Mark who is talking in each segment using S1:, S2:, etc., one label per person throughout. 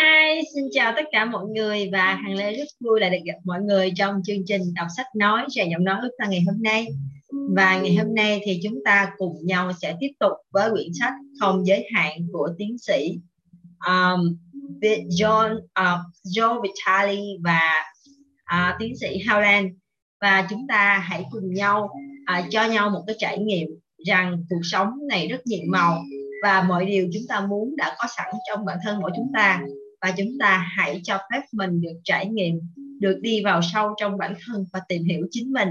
S1: Hi, xin chào tất cả mọi người và Hằng Lê rất vui là được gặp mọi người trong chương trình đọc sách nói rèn giọng nói ước ta ngày hôm nay. Và ngày hôm nay thì chúng ta cùng nhau sẽ tiếp tục với quyển sách Không giới hạn của tiến sĩ um, John uh, Joe Vitale và uh, tiến sĩ Howland và chúng ta hãy cùng nhau uh, cho nhau một cái trải nghiệm rằng cuộc sống này rất nhiệm màu và mọi điều chúng ta muốn đã có sẵn trong bản thân của chúng ta và chúng ta hãy cho phép mình được trải nghiệm, được đi vào sâu trong bản thân và tìm hiểu chính mình.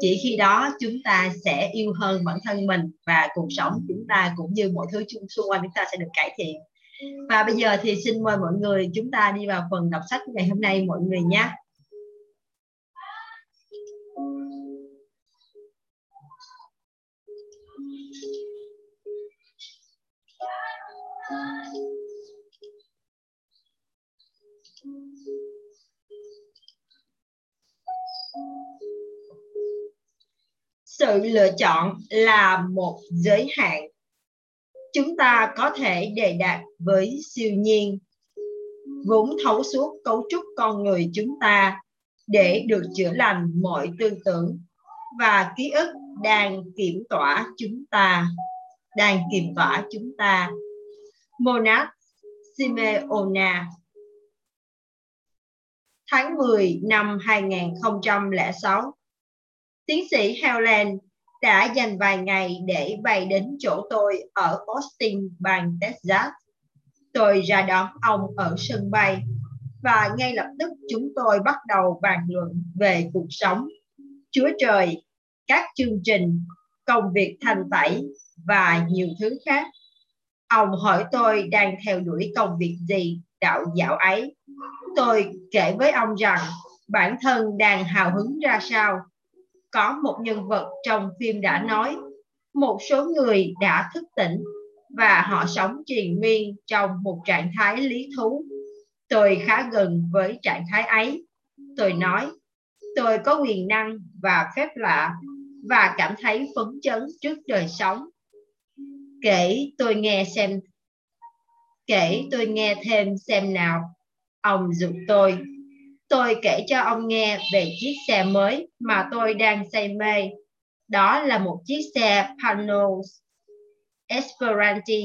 S1: Chỉ khi đó chúng ta sẽ yêu hơn bản thân mình và cuộc sống chúng ta cũng như mọi thứ chung xung quanh chúng ta sẽ được cải thiện. Và bây giờ thì xin mời mọi người chúng ta đi vào phần đọc sách ngày hôm nay mọi người nhé. Sự lựa chọn là một giới hạn. Chúng ta có thể đề đạt với siêu nhiên, vốn thấu suốt cấu trúc con người chúng ta để được chữa lành mọi tư tưởng và ký ức đang kiểm tỏa chúng ta, đang kiểm tỏa chúng ta. Monat Simeona tháng 10 năm 2006 tiến sĩ Helen đã dành vài ngày để bay đến chỗ tôi ở Austin, bang Texas. Tôi ra đón ông ở sân bay và ngay lập tức chúng tôi bắt đầu bàn luận về cuộc sống, Chúa Trời, các chương trình, công việc thanh tẩy và nhiều thứ khác. Ông hỏi tôi đang theo đuổi công việc gì đạo dạo ấy. Tôi kể với ông rằng bản thân đang hào hứng ra sao có một nhân vật trong phim đã nói một số người đã thức tỉnh và họ sống triền miên trong một trạng thái lý thú. Tôi khá gần với trạng thái ấy. Tôi nói, tôi có quyền năng và phép lạ và cảm thấy phấn chấn trước đời sống. Kể tôi nghe xem, kể tôi nghe thêm xem nào. Ông dụ tôi tôi kể cho ông nghe về chiếc xe mới mà tôi đang say mê. Đó là một chiếc xe Panos Esperanti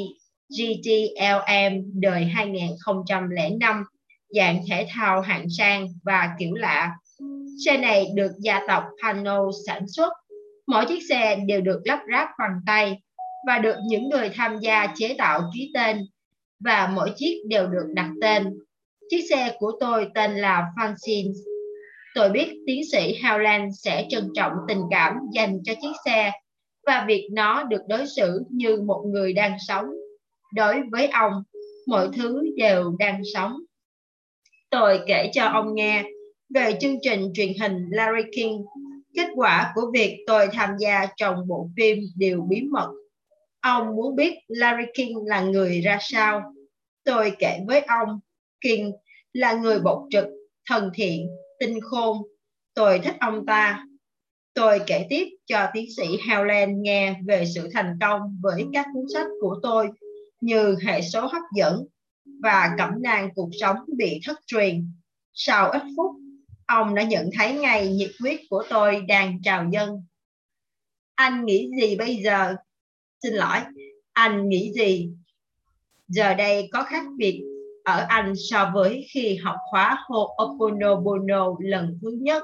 S1: GTLM đời 2005 dạng thể thao hạng sang và kiểu lạ. Xe này được gia tộc Panos sản xuất. Mỗi chiếc xe đều được lắp ráp bằng tay và được những người tham gia chế tạo ký tên, và mỗi chiếc đều được đặt tên Chiếc xe của tôi tên là Francine. Tôi biết tiến sĩ Howland sẽ trân trọng tình cảm dành cho chiếc xe và việc nó được đối xử như một người đang sống. Đối với ông, mọi thứ đều đang sống. Tôi kể cho ông nghe về chương trình truyền hình Larry King. Kết quả của việc tôi tham gia trong bộ phim đều bí mật. Ông muốn biết Larry King là người ra sao. Tôi kể với ông King là người bộc trực, thần thiện, tinh khôn. Tôi thích ông ta. Tôi kể tiếp cho tiến sĩ Howland nghe về sự thành công với các cuốn sách của tôi như hệ số hấp dẫn và cẩm nang cuộc sống bị thất truyền. Sau ít phút, ông đã nhận thấy ngay nhiệt huyết của tôi đang trào dâng. Anh nghĩ gì bây giờ? Xin lỗi, anh nghĩ gì? Giờ đây có khác biệt ở Anh so với khi học khóa Ho'oponopono lần thứ nhất.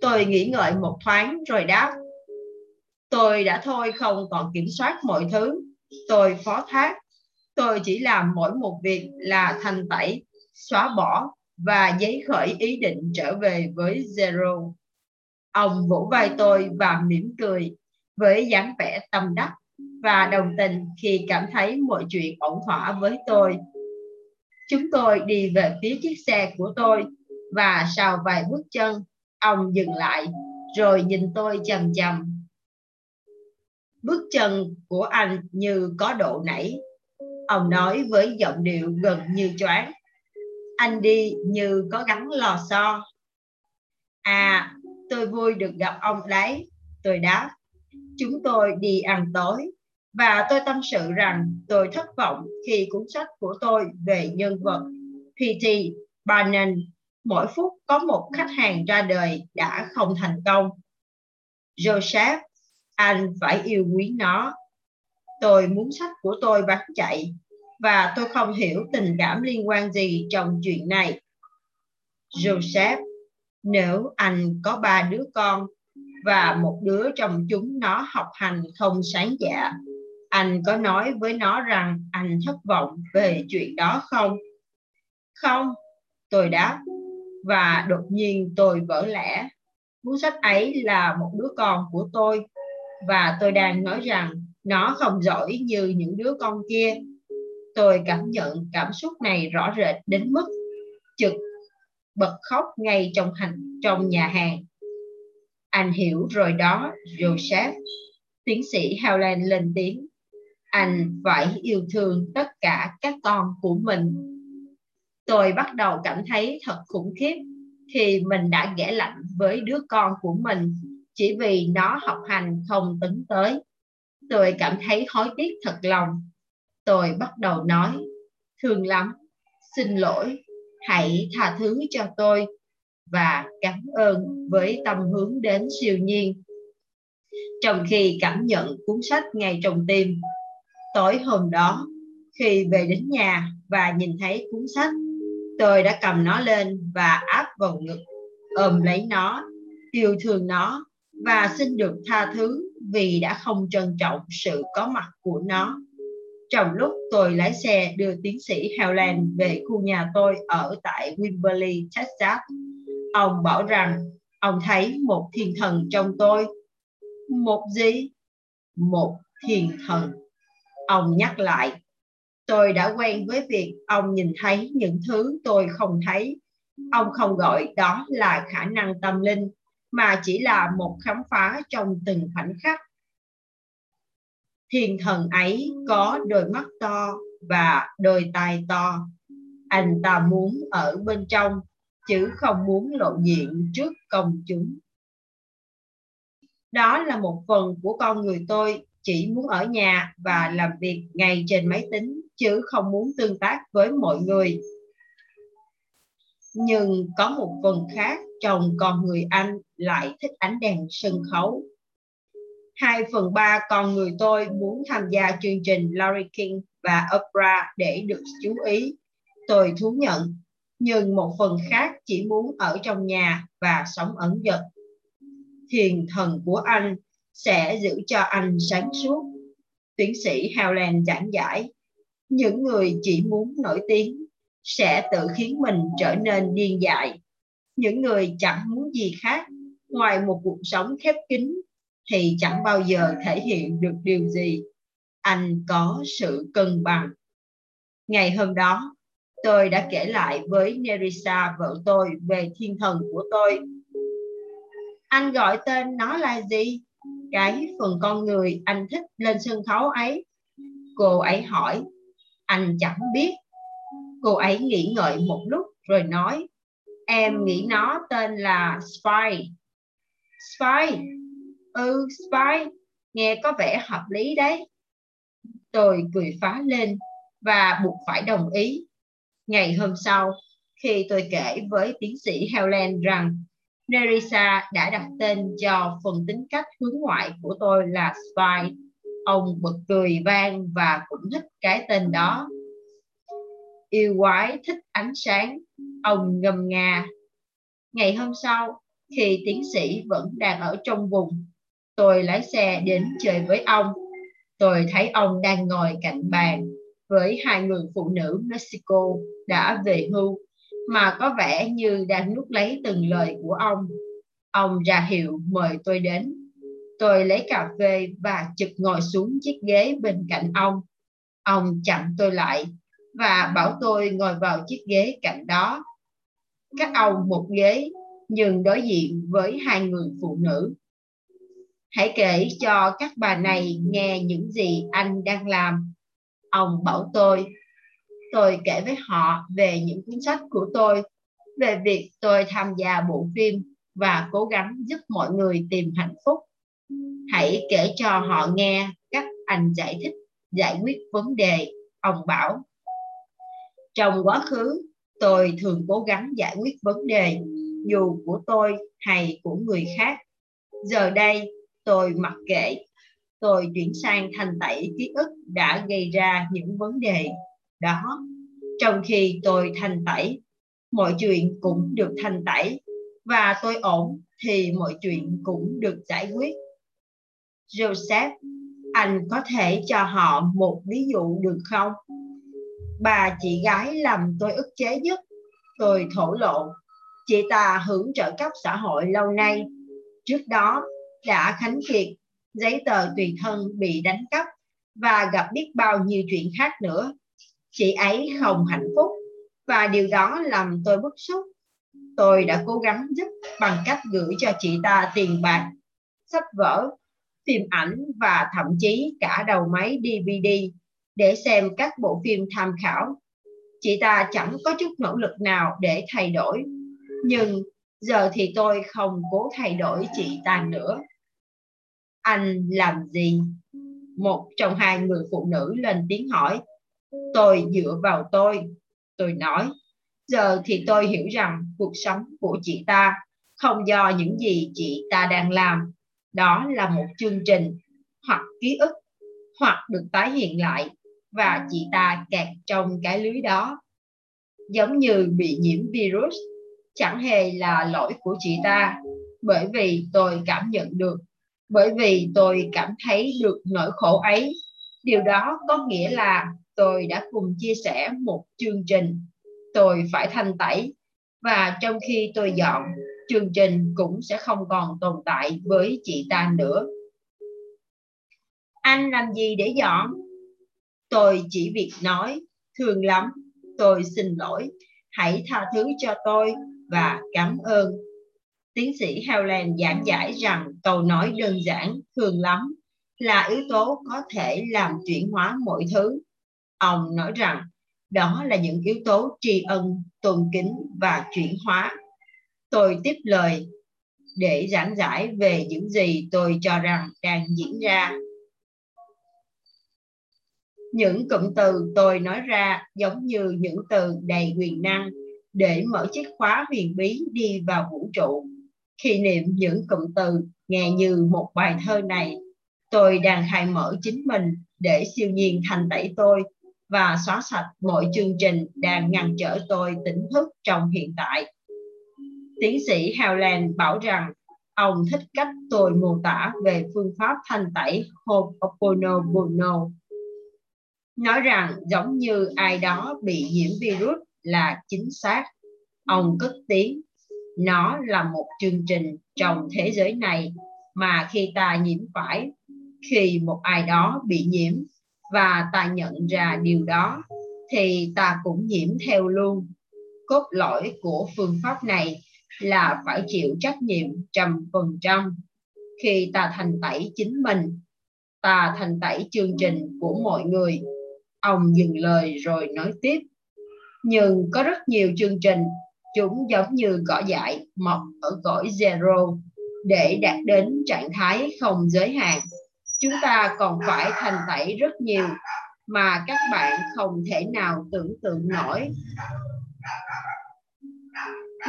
S1: Tôi nghĩ ngợi một thoáng rồi đáp. Tôi đã thôi không còn kiểm soát mọi thứ. Tôi phó thác. Tôi chỉ làm mỗi một việc là thành tẩy, xóa bỏ và giấy khởi ý định trở về với Zero. Ông vỗ vai tôi và mỉm cười với dáng vẻ tâm đắc và đồng tình khi cảm thấy mọi chuyện ổn thỏa với tôi. Chúng tôi đi về phía chiếc xe của tôi và sau vài bước chân, ông dừng lại rồi nhìn tôi chầm chầm. Bước chân của anh như có độ nảy. Ông nói với giọng điệu gần như choáng. Anh đi như có gắn lò xo. À, tôi vui được gặp ông đấy. Tôi đáp. Chúng tôi đi ăn tối và tôi tâm sự rằng tôi thất vọng khi cuốn sách của tôi về nhân vật P.T. Barnum mỗi phút có một khách hàng ra đời đã không thành công. Joseph, anh phải yêu quý nó. Tôi muốn sách của tôi bán chạy và tôi không hiểu tình cảm liên quan gì trong chuyện này. Joseph, nếu anh có ba đứa con và một đứa trong chúng nó học hành không sáng dạ, anh có nói với nó rằng anh thất vọng về chuyện đó không? Không, tôi đáp. Và đột nhiên tôi vỡ lẽ. Cuốn sách ấy là một đứa con của tôi. Và tôi đang nói rằng nó không giỏi như những đứa con kia. Tôi cảm nhận cảm xúc này rõ rệt đến mức trực bật khóc ngay trong hành trong nhà hàng. Anh hiểu rồi đó, Joseph. Tiến sĩ Howland lên tiếng. Anh phải yêu thương tất cả các con của mình. Tôi bắt đầu cảm thấy thật khủng khiếp khi mình đã ghẻ lạnh với đứa con của mình chỉ vì nó học hành không tính tới. Tôi cảm thấy hối tiếc thật lòng. Tôi bắt đầu nói, thương lắm, xin lỗi, hãy tha thứ cho tôi và cảm ơn với tâm hướng đến siêu nhiên. Trong khi cảm nhận cuốn sách ngay trong tim, tối hôm đó, khi về đến nhà và nhìn thấy cuốn sách, tôi đã cầm nó lên và áp vào ngực, ôm lấy nó, yêu thương nó và xin được tha thứ vì đã không trân trọng sự có mặt của nó. Trong lúc tôi lái xe đưa tiến sĩ Howland về khu nhà tôi ở tại Wimberley, Texas, ông bảo rằng ông thấy một thiên thần trong tôi. Một gì? Một thiên thần. Ông nhắc lại, tôi đã quen với việc ông nhìn thấy những thứ tôi không thấy. Ông không gọi đó là khả năng tâm linh, mà chỉ là một khám phá trong từng khoảnh khắc. Thiên thần ấy có đôi mắt to và đôi tai to. Anh ta muốn ở bên trong chứ không muốn lộ diện trước công chúng. Đó là một phần của con người tôi chỉ muốn ở nhà và làm việc ngày trên máy tính chứ không muốn tương tác với mọi người nhưng có một phần khác trong con người anh lại thích ánh đèn sân khấu 2 phần 3 con người tôi muốn tham gia chương trình Larry King và Oprah để được chú ý. Tôi thú nhận, nhưng một phần khác chỉ muốn ở trong nhà và sống ẩn dật. Thiền thần của anh sẽ giữ cho anh sáng suốt. Tiến sĩ Howland giảng giải, những người chỉ muốn nổi tiếng sẽ tự khiến mình trở nên điên dại. Những người chẳng muốn gì khác ngoài một cuộc sống khép kín thì chẳng bao giờ thể hiện được điều gì anh có sự cân bằng ngày hôm đó tôi đã kể lại với Nerissa vợ tôi về thiên thần của tôi anh gọi tên nó là gì cái phần con người anh thích lên sân khấu ấy cô ấy hỏi anh chẳng biết cô ấy nghĩ ngợi một lúc rồi nói em nghĩ nó tên là spy spy Ừ, spy, nghe có vẻ hợp lý đấy. Tôi cười phá lên và buộc phải đồng ý. Ngày hôm sau, khi tôi kể với tiến sĩ Helen rằng Nerissa đã đặt tên cho phần tính cách hướng ngoại của tôi là Spy, ông bật cười vang và cũng thích cái tên đó. Yêu quái thích ánh sáng, ông ngầm ngà. Ngày hôm sau, khi tiến sĩ vẫn đang ở trong vùng Tôi lái xe đến chơi với ông. Tôi thấy ông đang ngồi cạnh bàn với hai người phụ nữ Mexico đã về hưu mà có vẻ như đang nuốt lấy từng lời của ông. Ông ra hiệu mời tôi đến. Tôi lấy cà phê và chực ngồi xuống chiếc ghế bên cạnh ông. Ông chặn tôi lại và bảo tôi ngồi vào chiếc ghế cạnh đó. Các ông một ghế, nhưng đối diện với hai người phụ nữ. Hãy kể cho các bà này nghe những gì anh đang làm. Ông bảo tôi. Tôi kể với họ về những cuốn sách của tôi, về việc tôi tham gia bộ phim và cố gắng giúp mọi người tìm hạnh phúc. Hãy kể cho họ nghe cách anh giải thích, giải quyết vấn đề. Ông bảo, trong quá khứ, tôi thường cố gắng giải quyết vấn đề, dù của tôi hay của người khác. Giờ đây, tôi mặc kệ. Tôi chuyển sang thanh tẩy ký ức đã gây ra những vấn đề đó. Trong khi tôi thanh tẩy, mọi chuyện cũng được thanh tẩy và tôi ổn thì mọi chuyện cũng được giải quyết. Joseph, anh có thể cho họ một ví dụ được không? Bà chị gái làm tôi ức chế nhất. Tôi thổ lộ. Chị ta hưởng trợ cấp xã hội lâu nay. Trước đó đã khánh kiệt, giấy tờ tùy thân bị đánh cắp và gặp biết bao nhiêu chuyện khác nữa. Chị ấy không hạnh phúc và điều đó làm tôi bức xúc. Tôi đã cố gắng giúp bằng cách gửi cho chị ta tiền bạc, sách vở, phim ảnh và thậm chí cả đầu máy DVD để xem các bộ phim tham khảo. Chị ta chẳng có chút nỗ lực nào để thay đổi. Nhưng giờ thì tôi không cố thay đổi chị ta nữa. Anh làm gì? Một trong hai người phụ nữ lên tiếng hỏi. Tôi dựa vào tôi. Tôi nói, giờ thì tôi hiểu rằng cuộc sống của chị ta không do những gì chị ta đang làm. Đó là một chương trình hoặc ký ức hoặc được tái hiện lại và chị ta kẹt trong cái lưới đó. Giống như bị nhiễm virus, chẳng hề là lỗi của chị ta, bởi vì tôi cảm nhận được, bởi vì tôi cảm thấy được nỗi khổ ấy. Điều đó có nghĩa là tôi đã cùng chia sẻ một chương trình, tôi phải thanh tẩy, và trong khi tôi dọn, chương trình cũng sẽ không còn tồn tại với chị ta nữa. Anh làm gì để dọn? Tôi chỉ việc nói, thương lắm, tôi xin lỗi, hãy tha thứ cho tôi và cảm ơn. Tiến sĩ Helen giảng giải rằng câu nói đơn giản, thương lắm, là yếu tố có thể làm chuyển hóa mọi thứ. Ông nói rằng đó là những yếu tố tri ân, tôn kính và chuyển hóa. Tôi tiếp lời để giảng giải về những gì tôi cho rằng đang diễn ra những cụm từ tôi nói ra giống như những từ đầy quyền năng để mở chiếc khóa huyền bí đi vào vũ trụ. Khi niệm những cụm từ nghe như một bài thơ này, tôi đang khai mở chính mình để siêu nhiên thành tẩy tôi và xóa sạch mọi chương trình đang ngăn trở tôi tỉnh thức trong hiện tại. Tiến sĩ Howland bảo rằng ông thích cách tôi mô tả về phương pháp thanh tẩy Ho'oponopono nói rằng giống như ai đó bị nhiễm virus là chính xác. Ông cất tiếng, nó là một chương trình trong thế giới này mà khi ta nhiễm phải, khi một ai đó bị nhiễm và ta nhận ra điều đó, thì ta cũng nhiễm theo luôn. Cốt lõi của phương pháp này là phải chịu trách nhiệm trăm phần trăm. Khi ta thành tẩy chính mình, ta thành tẩy chương trình của mọi người Ông dừng lời rồi nói tiếp. Nhưng có rất nhiều chương trình, chúng giống như cỏ dại mọc ở cõi zero để đạt đến trạng thái không giới hạn. Chúng ta còn phải thành tẩy rất nhiều mà các bạn không thể nào tưởng tượng nổi.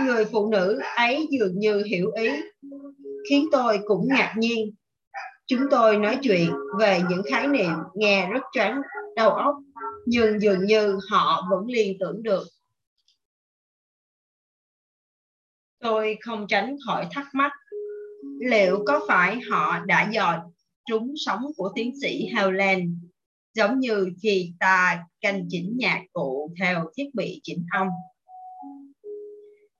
S1: Người phụ nữ ấy dường như hiểu ý, khiến tôi cũng ngạc nhiên. Chúng tôi nói chuyện về những khái niệm nghe rất choáng đầu óc nhưng dường như họ vẫn liên tưởng được. Tôi không tránh khỏi thắc mắc, liệu có phải họ đã dò trúng sống của tiến sĩ Howland giống như khi ta canh chỉnh nhạc cụ theo thiết bị chỉnh âm.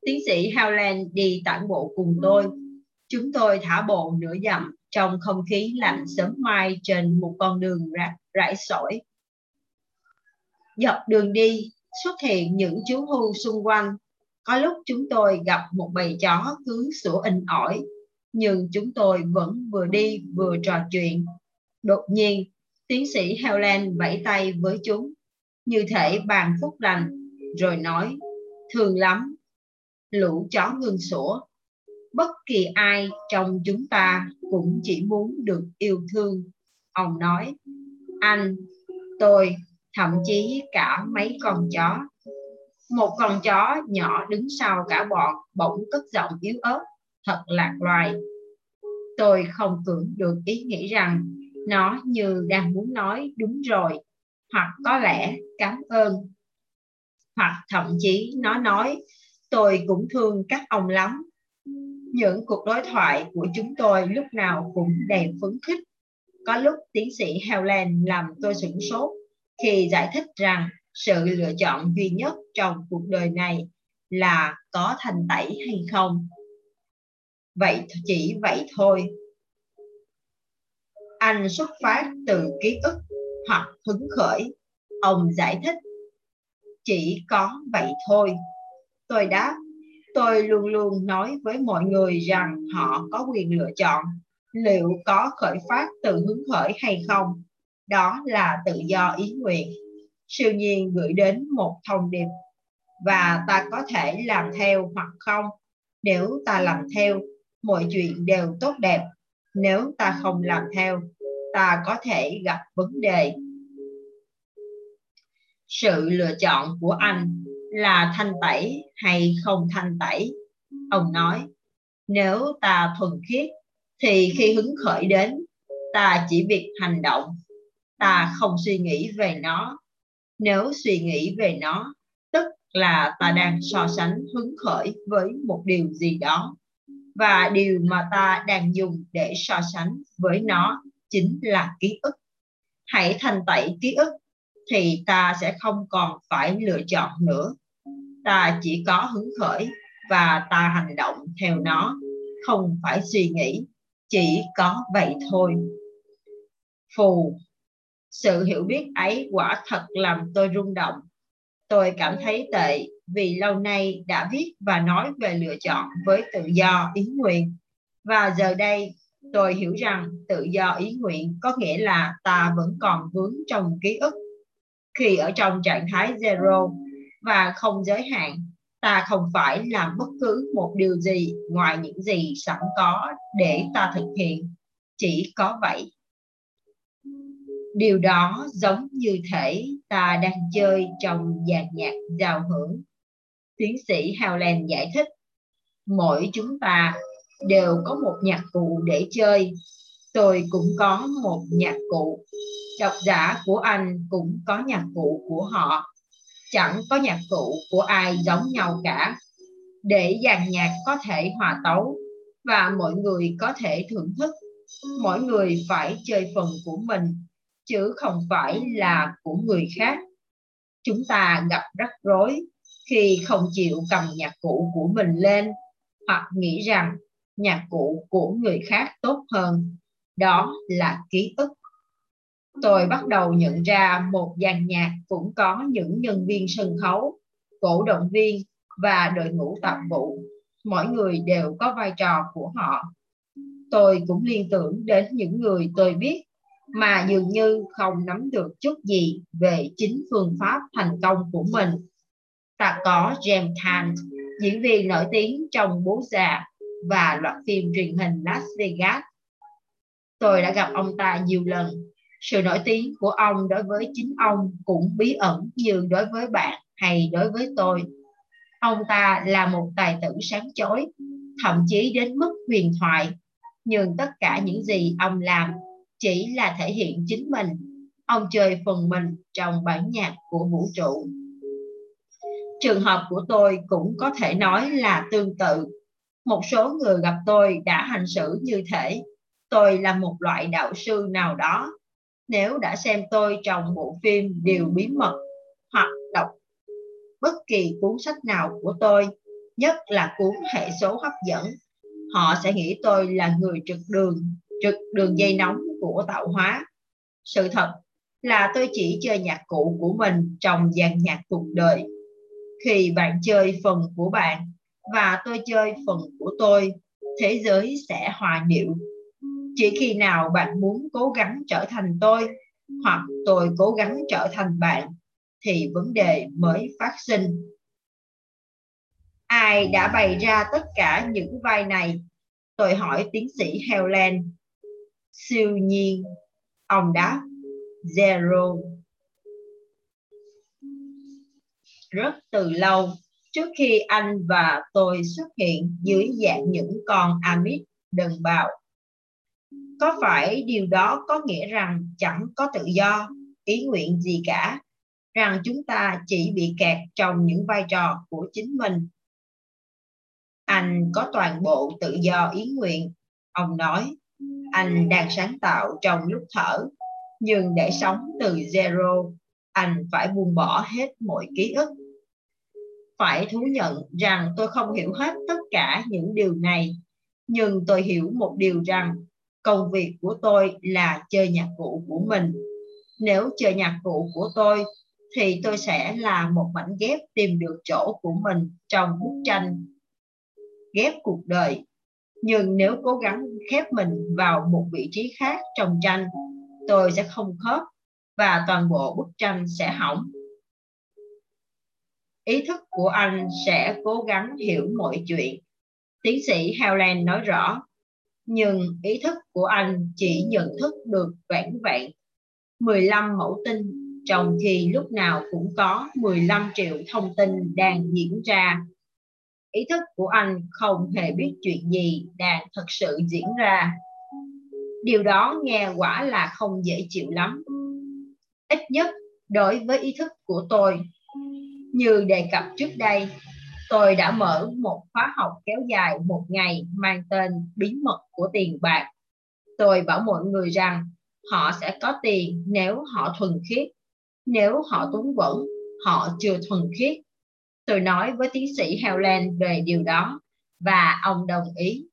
S1: Tiến sĩ Howland đi tản bộ cùng tôi. Chúng tôi thả bộ nửa dặm trong không khí lạnh sớm mai trên một con đường rải sỏi Dọc đường đi xuất hiện những chú hưu xung quanh. Có lúc chúng tôi gặp một bầy chó cứ sủa in ỏi, nhưng chúng tôi vẫn vừa đi vừa trò chuyện. Đột nhiên, tiến sĩ Helen vẫy tay với chúng, như thể bàn phúc lành, rồi nói, thương lắm, lũ chó ngưng sủa. Bất kỳ ai trong chúng ta cũng chỉ muốn được yêu thương. Ông nói, anh tôi thậm chí cả mấy con chó một con chó nhỏ đứng sau cả bọn bỗng cất giọng yếu ớt thật lạc loài. Tôi không tưởng được ý nghĩ rằng nó như đang muốn nói đúng rồi, hoặc có lẽ cảm ơn. Hoặc thậm chí nó nói, tôi cũng thương các ông lắm. Những cuộc đối thoại của chúng tôi lúc nào cũng đầy phấn khích. Có lúc tiến sĩ Helen làm tôi sửng sốt khi giải thích rằng sự lựa chọn duy nhất trong cuộc đời này là có thành tẩy hay không vậy chỉ vậy thôi. Anh xuất phát từ ký ức hoặc hứng khởi. Ông giải thích. Chỉ có vậy thôi. Tôi đáp. Tôi luôn luôn nói với mọi người rằng họ có quyền lựa chọn. Liệu có khởi phát từ hứng khởi hay không? Đó là tự do ý nguyện. Siêu nhiên gửi đến một thông điệp. Và ta có thể làm theo hoặc không? Nếu ta làm theo mọi chuyện đều tốt đẹp. Nếu ta không làm theo, ta có thể gặp vấn đề. Sự lựa chọn của anh là thanh tẩy hay không thanh tẩy? Ông nói, nếu ta thuần khiết, thì khi hứng khởi đến, ta chỉ việc hành động. Ta không suy nghĩ về nó. Nếu suy nghĩ về nó, tức là ta đang so sánh hứng khởi với một điều gì đó và điều mà ta đang dùng để so sánh với nó chính là ký ức. Hãy thành tẩy ký ức thì ta sẽ không còn phải lựa chọn nữa. Ta chỉ có hứng khởi và ta hành động theo nó, không phải suy nghĩ, chỉ có vậy thôi. Phù, sự hiểu biết ấy quả thật làm tôi rung động. Tôi cảm thấy tệ vì lâu nay đã viết và nói về lựa chọn với tự do, ý nguyện. Và giờ đây, tôi hiểu rằng tự do, ý nguyện có nghĩa là ta vẫn còn vướng trong ký ức. Khi ở trong trạng thái zero và không giới hạn, ta không phải làm bất cứ một điều gì ngoài những gì sẵn có để ta thực hiện. Chỉ có vậy. Điều đó giống như thể ta đang chơi trong dàn nhạc giao hưởng tiến sĩ Howland giải thích, mỗi chúng ta đều có một nhạc cụ để chơi. Tôi cũng có một nhạc cụ. Độc giả của anh cũng có nhạc cụ của họ. Chẳng có nhạc cụ của ai giống nhau cả. Để dàn nhạc có thể hòa tấu và mọi người có thể thưởng thức. Mỗi người phải chơi phần của mình, chứ không phải là của người khác. Chúng ta gặp rắc rối khi không chịu cầm nhạc cụ của mình lên hoặc nghĩ rằng nhạc cụ của người khác tốt hơn. Đó là ký ức. Tôi bắt đầu nhận ra một dàn nhạc cũng có những nhân viên sân khấu, cổ động viên và đội ngũ tạp vụ. Mỗi người đều có vai trò của họ. Tôi cũng liên tưởng đến những người tôi biết mà dường như không nắm được chút gì về chính phương pháp thành công của mình ta có James Caan diễn viên nổi tiếng trong Bố già và loạt phim truyền hình Las Vegas. Tôi đã gặp ông ta nhiều lần. Sự nổi tiếng của ông đối với chính ông cũng bí ẩn như đối với bạn hay đối với tôi. Ông ta là một tài tử sáng chói, thậm chí đến mức huyền thoại, nhưng tất cả những gì ông làm chỉ là thể hiện chính mình. Ông chơi phần mình trong bản nhạc của vũ trụ trường hợp của tôi cũng có thể nói là tương tự một số người gặp tôi đã hành xử như thể tôi là một loại đạo sư nào đó nếu đã xem tôi trong bộ phim Điều Bí Mật hoặc đọc bất kỳ cuốn sách nào của tôi, nhất là cuốn hệ số hấp dẫn, họ sẽ nghĩ tôi là người trực đường, trực đường dây nóng của tạo hóa. Sự thật là tôi chỉ chơi nhạc cụ của mình trong dàn nhạc cuộc đời. Khi bạn chơi phần của bạn và tôi chơi phần của tôi, thế giới sẽ hòa điệu chỉ khi nào bạn muốn cố gắng trở thành tôi hoặc tôi cố gắng trở thành bạn thì vấn đề mới phát sinh. Ai đã bày ra tất cả những vai này? Tôi hỏi tiến sĩ helen. Siêu nhiên ông đáp zero. Rất từ lâu trước khi anh và tôi xuất hiện dưới dạng những con amit đần bào. Có phải điều đó có nghĩa rằng chẳng có tự do, ý nguyện gì cả, rằng chúng ta chỉ bị kẹt trong những vai trò của chính mình? Anh có toàn bộ tự do ý nguyện, ông nói. Anh đang sáng tạo trong lúc thở, nhưng để sống từ zero anh phải buông bỏ hết mọi ký ức. Phải thú nhận rằng tôi không hiểu hết tất cả những điều này, nhưng tôi hiểu một điều rằng công việc của tôi là chơi nhạc cụ của mình. Nếu chơi nhạc cụ của tôi, thì tôi sẽ là một mảnh ghép tìm được chỗ của mình trong bức tranh ghép cuộc đời. Nhưng nếu cố gắng khép mình vào một vị trí khác trong tranh, tôi sẽ không khớp và toàn bộ bức tranh sẽ hỏng ý thức của anh sẽ cố gắng hiểu mọi chuyện tiến sĩ helen nói rõ, nhưng ý thức của anh chỉ nhận thức được vẻn vẹn 15 mẫu tin, trong khi lúc nào cũng có 15 triệu thông tin đang diễn ra. Ý thức của anh không hề biết chuyện gì đang thực sự diễn ra. Điều đó nghe quả là không dễ chịu lắm. Ít nhất đối với ý thức của tôi. Như đề cập trước đây, tôi đã mở một khóa học kéo dài một ngày mang tên Bí mật của tiền bạc. Tôi bảo mọi người rằng họ sẽ có tiền nếu họ thuần khiết nếu họ túng quẫn họ chưa thuần khiết tôi nói với tiến sĩ helen về điều đó và ông đồng ý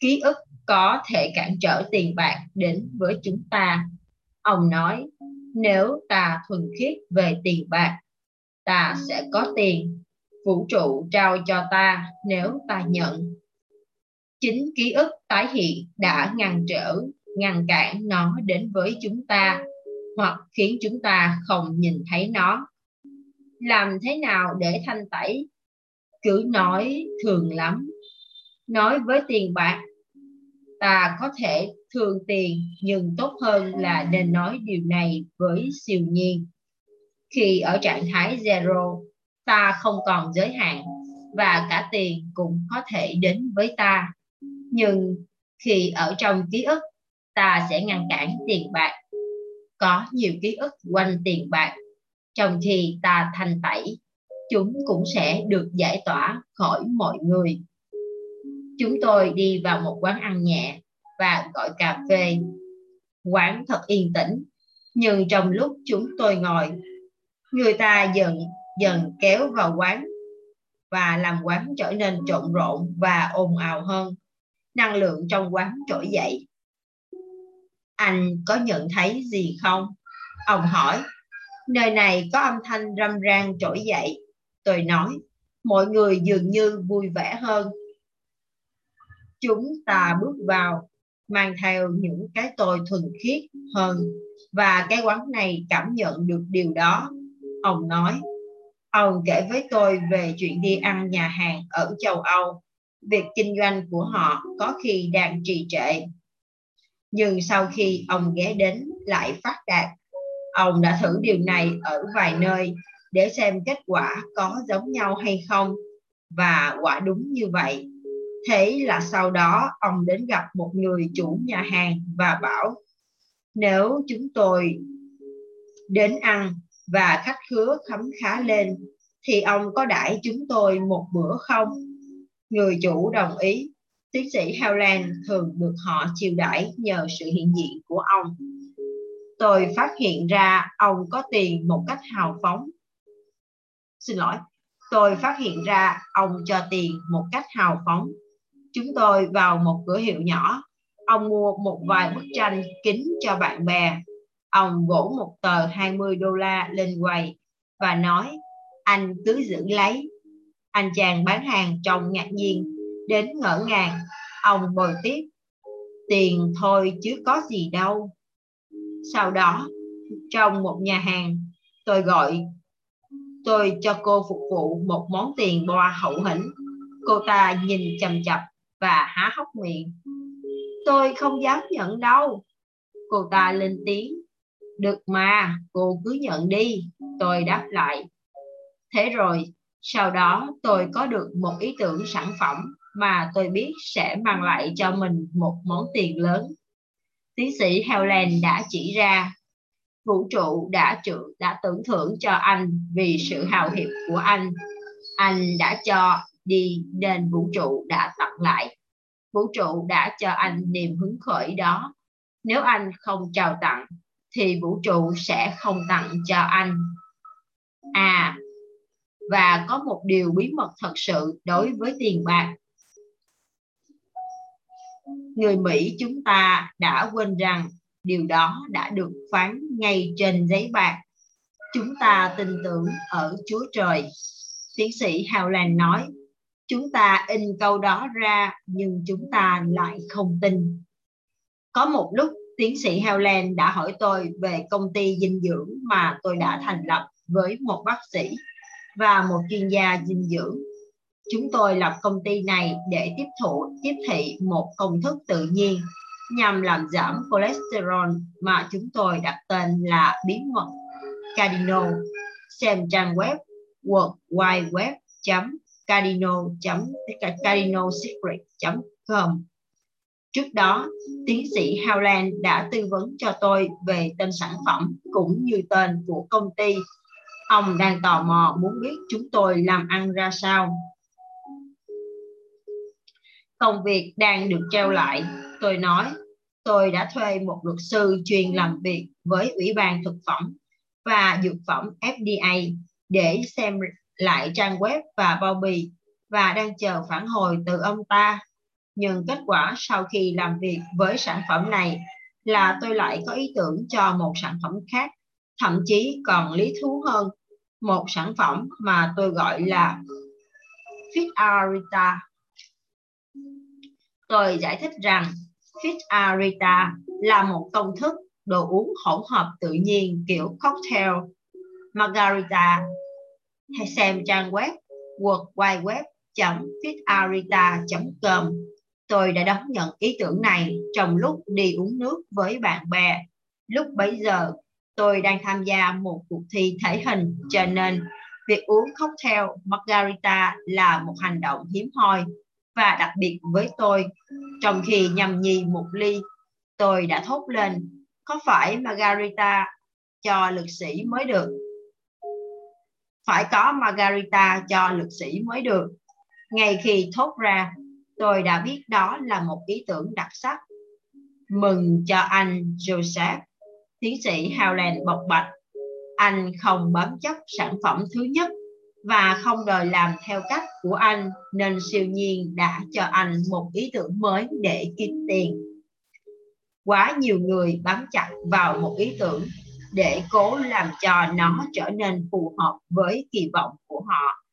S1: ký ức có thể cản trở tiền bạc đến với chúng ta ông nói, nếu ta thuần khiết về tiền bạc, ta sẽ có tiền, vũ trụ trao cho ta nếu ta nhận. Chính ký ức tái hiện đã ngăn trở ngăn cản nó đến với chúng ta, hoặc khiến chúng ta không nhìn thấy nó. Làm thế nào để thanh tẩy? Cứ nói thường lắm. Nói với tiền bạc, ta có thể thương tiền, nhưng tốt hơn là nên nói điều này với siêu nhiên. Khi ở trạng thái zero, ta không còn giới hạn và cả tiền cũng có thể đến với ta. Nhưng khi ở trong ký ức, ta sẽ ngăn cản tiền bạc. Có nhiều ký ức quanh tiền bạc. Trong khi ta thanh tẩy, chúng cũng sẽ được giải tỏa khỏi mọi người. Chúng tôi đi vào một quán ăn nhẹ và gọi cà phê quán thật yên tĩnh nhưng trong lúc chúng tôi ngồi người ta dần dần kéo vào quán và làm quán trở nên trộn rộn và ồn ào hơn năng lượng trong quán trỗi dậy anh có nhận thấy gì không? Ông hỏi. Nơi này có âm thanh râm ran trỗi dậy. Tôi nói, mọi người dường như vui vẻ hơn. Chúng ta bước vào, mang theo những cái tôi thuần khiết hơn. Và cái quán này cảm nhận được điều đó. Ông nói, ông kể với tôi về chuyện đi ăn nhà hàng ở châu Âu. Việc kinh doanh của họ có khi đang trì trệ nhưng sau khi ông ghé đến lại phát đạt ông đã thử điều này ở vài nơi để xem kết quả có giống nhau hay không và quả đúng như vậy thế là sau đó ông đến gặp một người chủ nhà hàng và bảo nếu chúng tôi đến ăn và khách khứa khấm khá lên thì ông có đãi chúng tôi một bữa không người chủ đồng ý tiến sĩ Howland thường được họ chiêu đãi nhờ sự hiện diện của ông. Tôi phát hiện ra ông có tiền một cách hào phóng. Xin lỗi, tôi phát hiện ra ông cho tiền một cách hào phóng. Chúng tôi vào một cửa hiệu nhỏ. Ông mua một vài bức tranh kính cho bạn bè. Ông gỗ một tờ 20 đô la lên quầy và nói, anh cứ giữ lấy. Anh chàng bán hàng trông ngạc nhiên, đến ngỡ ngàng ông bồi tiếp, tiền thôi chứ có gì đâu sau đó, trong một nhà hàng, tôi gọi, tôi cho cô phục vụ một món tiền boa hậu hĩnh cô ta nhìn chầm chập và há hốc miệng tôi không dám nhận đâu Cô ta lên tiếng. Được mà, cô cứ nhận đi. Tôi đáp lại. Thế rồi, sau đó tôi có được một ý tưởng sản phẩm mà tôi biết sẽ mang lại cho mình một món tiền lớn. Tiến sĩ Helen đã chỉ ra vũ trụ đã trự, đã tưởng thưởng cho anh vì sự hào hiệp của anh. Anh đã cho đi nên vũ trụ đã tặng lại. Vũ trụ đã cho anh niềm hứng khởi đó. Nếu anh không chào tặng thì vũ trụ sẽ không tặng cho anh. À, và có một điều bí mật thật sự đối với tiền bạc. Người Mỹ chúng ta đã quên rằng điều đó đã được phán ngay trên giấy bạc. Chúng ta tin tưởng ở Chúa Trời. Tiến sĩ Howland nói, chúng ta in câu đó ra, nhưng chúng ta lại không tin. Có một lúc, tiến sĩ Helen đã hỏi tôi về công ty dinh dưỡng mà tôi đã thành lập với một bác sĩ và một chuyên gia dinh dưỡng. Chúng tôi lập công ty này để tiếp thụ tiếp thị một công thức tự nhiên nhằm làm giảm cholesterol mà chúng tôi đặt tên là bí mật Cardinal. Xem trang web world wide web cardinal cardinalsecret com Trước đó, tiến sĩ Howland đã tư vấn cho tôi về tên sản phẩm cũng như tên của công ty. Ông đang tò mò muốn biết chúng tôi làm ăn ra sao. Công việc đang được treo lại, tôi nói. Tôi đã thuê một luật sư chuyên làm việc với Ủy ban Thực phẩm và Dược phẩm FDA để xem lại trang web và bao bì và đang chờ phản hồi từ ông ta nhưng kết quả sau khi làm việc với sản phẩm này là tôi lại có ý tưởng cho một sản phẩm khác, thậm chí còn lý thú hơn, một sản phẩm mà tôi gọi là Fit Arita. Tôi giải thích rằng Fit Arita là một công thức đồ uống hỗn hợp tự nhiên kiểu cocktail margarita hay xem trang web world wide web fitarita.com Tôi đã đón nhận ý tưởng này trong lúc đi uống nước với bạn bè. Lúc bấy giờ, tôi đang tham gia một cuộc thi thể hình, cho nên việc uống cocktail margarita là một hành động hiếm hoi và đặc biệt với tôi. Trong khi nhầm nhì một ly, tôi đã thốt lên, có phải margarita cho lực sĩ mới được? Phải có margarita cho lực sĩ mới được. Ngay khi thốt ra, tôi đã biết đó là một ý tưởng đặc sắc. Mừng cho anh Joseph, tiến sĩ Howland bộc bạch. Anh không bám chấp sản phẩm thứ nhất và không đòi làm theo cách của anh nên siêu nhiên đã cho anh một ý tưởng mới để kiếm tiền. Quá nhiều người bám chặt vào một ý tưởng để cố làm cho nó trở nên phù hợp với kỳ vọng của họ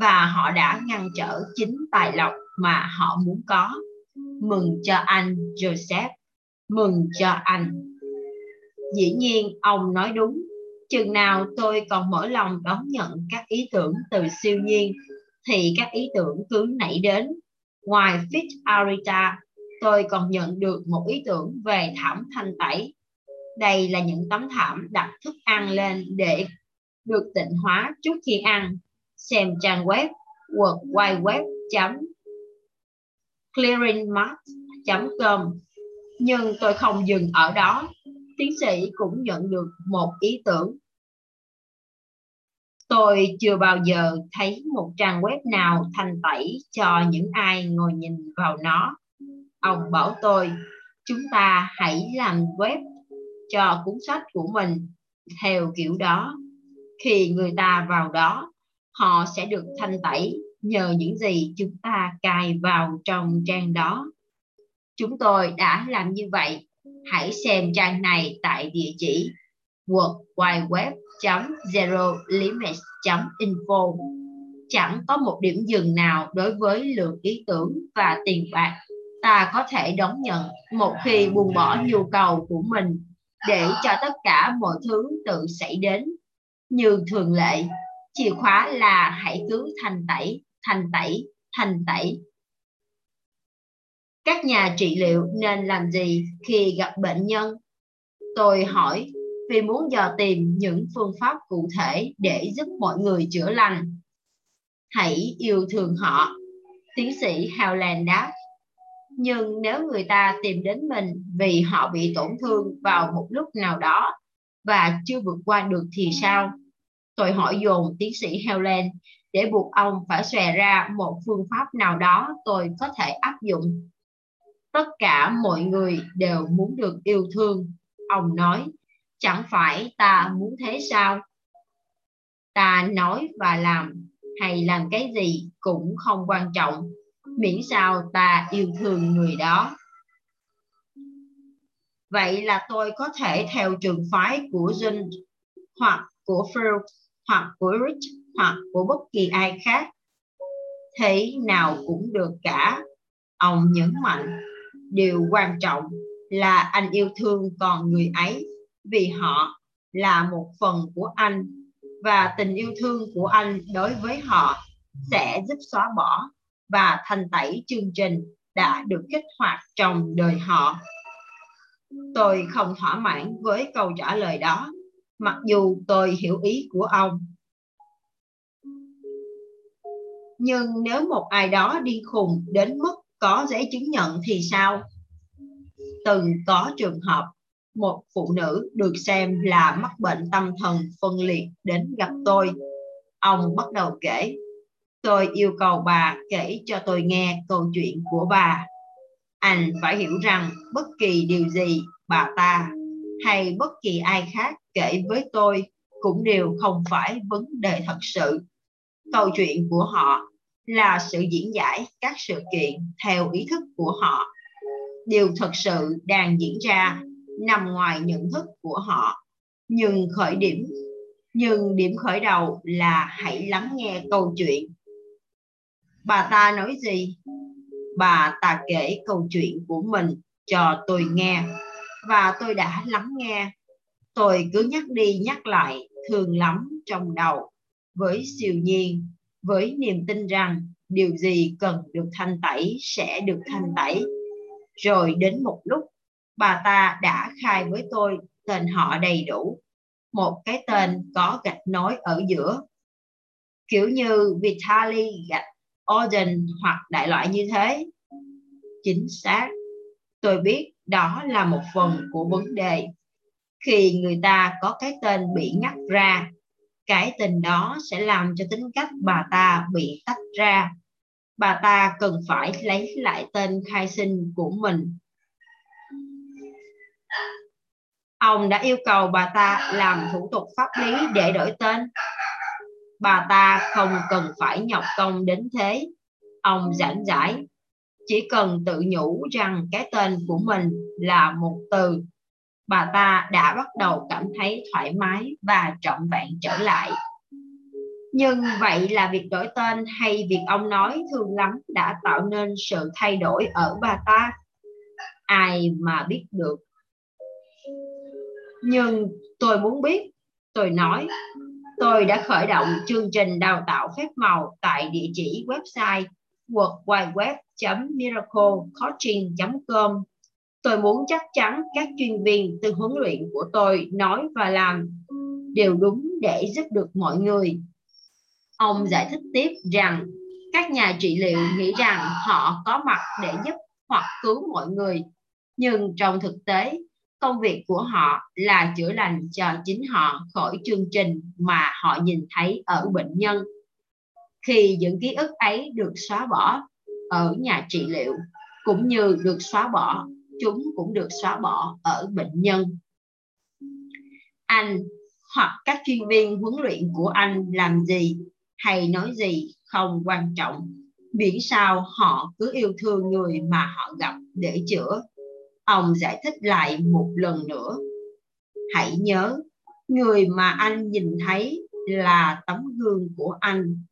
S1: và họ đã ngăn trở chính tài lộc mà họ muốn có. Mừng cho anh Joseph, mừng cho anh. Dĩ nhiên ông nói đúng, chừng nào tôi còn mở lòng đón nhận các ý tưởng từ siêu nhiên thì các ý tưởng cứ nảy đến. Ngoài Fit Arita, tôi còn nhận được một ý tưởng về thảm thanh tẩy. Đây là những tấm thảm đặt thức ăn lên để được tịnh hóa trước khi ăn. Xem trang web world wide web clearingmart.com nhưng tôi không dừng ở đó. Tiến sĩ cũng nhận được một ý tưởng. Tôi chưa bao giờ thấy một trang web nào thành tẩy cho những ai ngồi nhìn vào nó. Ông bảo tôi, chúng ta hãy làm web cho cuốn sách của mình theo kiểu đó khi người ta vào đó, họ sẽ được thanh tẩy nhờ những gì chúng ta cài vào trong trang đó. Chúng tôi đã làm như vậy. Hãy xem trang này tại địa chỉ world wide web zero info Chẳng có một điểm dừng nào đối với lượng ý tưởng và tiền bạc ta có thể đón nhận một khi buông bỏ nhu cầu của mình để cho tất cả mọi thứ tự xảy đến. Như thường lệ, chìa khóa là hãy cứ thành tẩy thành tẩy, thành tẩy. Các nhà trị liệu nên làm gì khi gặp bệnh nhân? Tôi hỏi vì muốn dò tìm những phương pháp cụ thể để giúp mọi người chữa lành. Hãy yêu thương họ, tiến sĩ Howland đáp. Nhưng nếu người ta tìm đến mình vì họ bị tổn thương vào một lúc nào đó và chưa vượt qua được thì sao? Tôi hỏi dồn tiến sĩ Helen để buộc ông phải xòe ra một phương pháp nào đó tôi có thể áp dụng. Tất cả mọi người đều muốn được yêu thương, ông nói chẳng phải ta muốn thế sao ta nói và làm hay làm cái gì cũng không quan trọng miễn sao ta yêu thương người đó. Vậy là tôi có thể theo trường phái của Jun, hoặc của Freud hoặc của Rich, hoặc của bất kỳ ai khác. Thế nào cũng được cả. Ông nhấn mạnh, điều quan trọng là anh yêu thương còn người ấy, vì họ là một phần của anh, và tình yêu thương của anh đối với họ sẽ giúp xóa bỏ và thành tẩy chương trình đã được kích hoạt trong đời họ. Tôi không thỏa mãn với câu trả lời đó, mặc dù tôi hiểu ý của ông. Nhưng nếu một ai đó điên khùng đến mức có giấy chứng nhận thì sao? Từng có trường hợp một phụ nữ được xem là mắc bệnh tâm thần phân liệt đến gặp tôi. Ông bắt đầu kể. Tôi yêu cầu bà kể cho tôi nghe câu chuyện của bà. Anh phải hiểu rằng bất kỳ điều gì bà ta hay bất kỳ ai khác kể với tôi cũng đều không phải vấn đề thật sự. Câu chuyện của họ là sự diễn giải các sự kiện theo ý thức của họ. Điều thật sự đang diễn ra nằm ngoài nhận thức của họ nhưng khởi điểm, nhưng điểm khởi đầu là hãy lắng nghe câu chuyện bà ta nói gì? Bà ta kể câu chuyện của mình cho tôi nghe và tôi đã lắng nghe. Tôi cứ nhắc đi nhắc lại thường lắm trong đầu với siêu nhiên với niềm tin rằng điều gì cần được thanh tẩy sẽ được thanh tẩy. Rồi đến một lúc bà ta đã khai với tôi tên họ đầy đủ, một cái tên có gạch nối ở giữa. Kiểu như vitali gạch Odin hoặc đại loại như thế. Chính xác, tôi biết đó là một phần của vấn đề. Khi người ta có cái tên bị ngắt ra, cái tên đó sẽ làm cho tính cách bà ta bị tách ra. Bà ta cần phải lấy lại tên khai sinh của mình Ông đã yêu cầu bà ta làm thủ tục pháp lý để đổi tên. Bà ta không cần phải nhọc công đến thế. Ông giảng giải, chỉ cần tự nhủ rằng cái tên của mình là một từ. Bà ta đã bắt đầu cảm thấy thoải mái và trọn vẹn trở lại. Nhưng vậy là việc đổi tên hay việc ông nói thương lắm đã tạo nên sự thay đổi ở bà ta? Ai mà biết được nhưng tôi muốn biết tôi nói tôi đã khởi động chương trình đào tạo phép màu tại địa chỉ website worldwideweb.miraclecoaching.com tôi muốn chắc chắn các chuyên viên từ huấn luyện của tôi nói và làm đều đúng để giúp được mọi người. Ông giải thích tiếp rằng các nhà trị liệu nghĩ rằng họ có mặt để giúp hoặc cứu mọi người, nhưng trong thực tế công việc của họ là chữa lành cho chính họ khỏi chương trình mà họ nhìn thấy ở bệnh nhân. Khi những ký ức ấy được xóa bỏ ở nhà trị liệu cũng như được xóa bỏ, chúng cũng được xóa bỏ ở bệnh nhân. Anh hoặc các chuyên viên huấn luyện của anh làm gì hay nói gì không quan trọng. Miễn sao họ cứ yêu thương người mà họ gặp để chữa. Ông giải thích lại một lần nữa. Hãy nhớ, người mà anh nhìn thấy là tấm gương của anh.